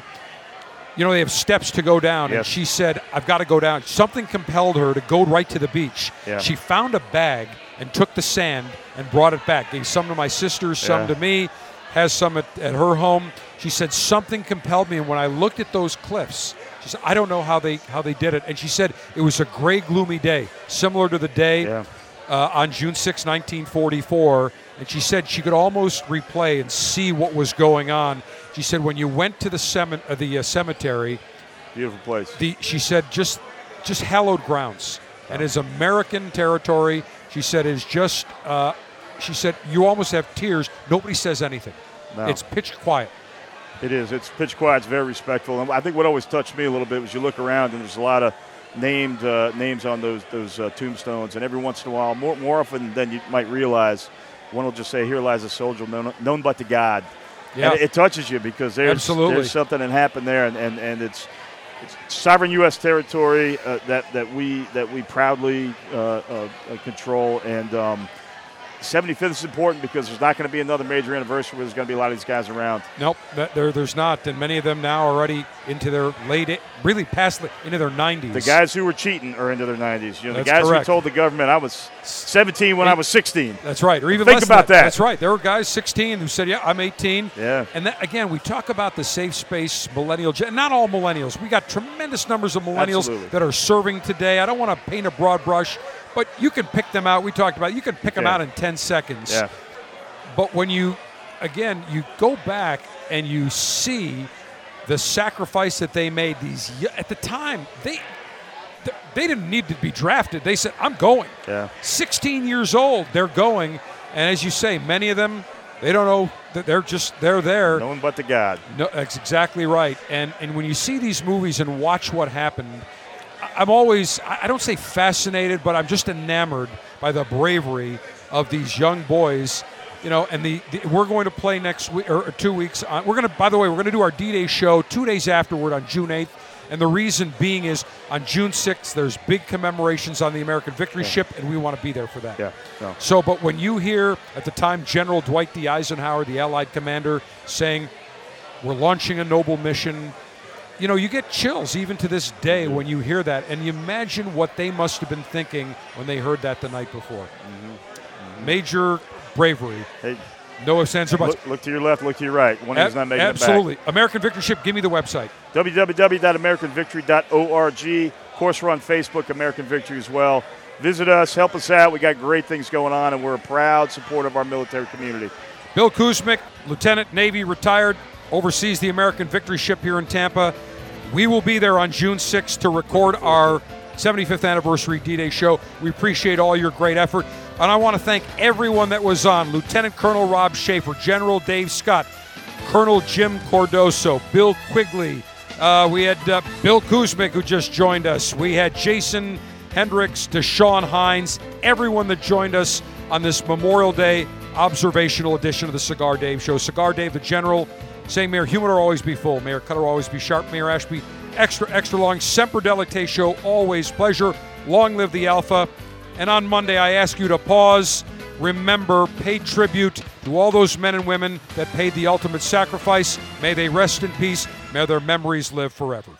you know, they have steps to go down, and she said, "I've got to go down." Something compelled her to go right to the beach. Yeah. She found a bag and took the sand and brought it back. Gave some to my sisters, some Yeah. to me. Has some at, at her home. She said something compelled me, and when I looked at those cliffs, she said, "I don't know how they how they did it." And she said it was a gray, gloomy day, similar to the day uh, on June 6, 1944. And she said she could almost replay and see what was going on. She said when you went to the, cement, uh, the uh, cemetery, Beautiful place. the, she said just just hallowed grounds and is American territory. She said is just. Uh, she said you almost have tears. Nobody says anything. No. It's pitch quiet. It is. It's pitch quiet. It's very respectful. And I think what always touched me a little bit was you look around and there's a lot of named uh, names on those those uh, tombstones, and every once in a while, more more often than you might realize, one will just say, "Here lies a soldier known, known but to God." Yeah. And it, touches you because there's Absolutely. there's something that happened there, and and, and it's. It's sovereign U.S. territory uh, that, that we that we proudly uh, uh, control, and um, 75th is important because there's not going to be another major anniversary where there's going to be a lot of these guys around. Nope, there, there's not, and many of them now are already into their late, really past into their 90s. The guys who were cheating are into their 90s. You know, the guys correct. who told the government I was 17 when I was 16. That's right, or even think less about that. That's right. There were guys 16 who said, "Yeah, I'm 18." Yeah. And that, again, we talk about the safe space millennial. Not all millennials. We got tremendous numbers of millennials Absolutely. that are serving today. I don't want to paint a broad brush, but you can pick them out. We talked about it. you can pick them Yeah. out in 10 seconds. Yeah. But when you, again, you go back and you see the sacrifice that they made. These at the time they. They didn't need to be drafted. They said, "I'm going." Yeah. 16 years old, they're going, and as you say, many of them, they don't know that they're just they're there. No one but the God. No, that's exactly right. And and when you see these movies and watch what happened, I'm always I don't say fascinated, but I'm just enamored by the bravery of these young boys. You know, and the, the we're going to play next week or two weeks. On, we're going to, by the way, we're going to do our D-Day show two days afterward on June 8th. And the reason being is on June 6th, there's big commemorations on the American Victory Yeah. Ship, and we want to be there for that. Yeah. No. So, but when you hear at the time General Dwight D. Eisenhower, the Allied commander, saying, We're launching a noble mission. You know, you get chills even to this day mm-hmm. when you hear that, and you imagine what they must have been thinking when they heard that the night before. Mm-hmm. Major bravery. Hey, no ifs, ands, or buts. Look, look to your left, look to your right. One of them's not making Absolutely. it American Victory Ship, give me the website. back. www.americanvictory.org. Of course, we're on Facebook, American Victory as well. Visit us, help us out. We got great things going on, and we're a proud supporter of our military community. Bill Kuzmic, Lieutenant Navy, retired, oversees the American Victory Ship here in Tampa. We will be there on June 6th to record our 75th anniversary D Day show. We appreciate all your great effort. And I want to thank everyone that was on Lieutenant Colonel Rob Schaefer, General Dave Scott, Colonel Jim Cardoso, Bill Quigley. Uh, we had uh, Bill Kuzmic, who just joined us. We had Jason Hendricks, Deshaun Hines, everyone that joined us on this Memorial Day observational edition of the Cigar Dave Show. Cigar Dave, the General, saying, Mayor Humidor always be full, Mayor Cutter always be sharp, Mayor Ashby extra, extra long. Semper Delecte Show, always pleasure. Long live the Alpha. And on Monday, I ask you to pause, remember, pay tribute to all those men and women that paid the ultimate sacrifice. May they rest in peace. May their memories live forever.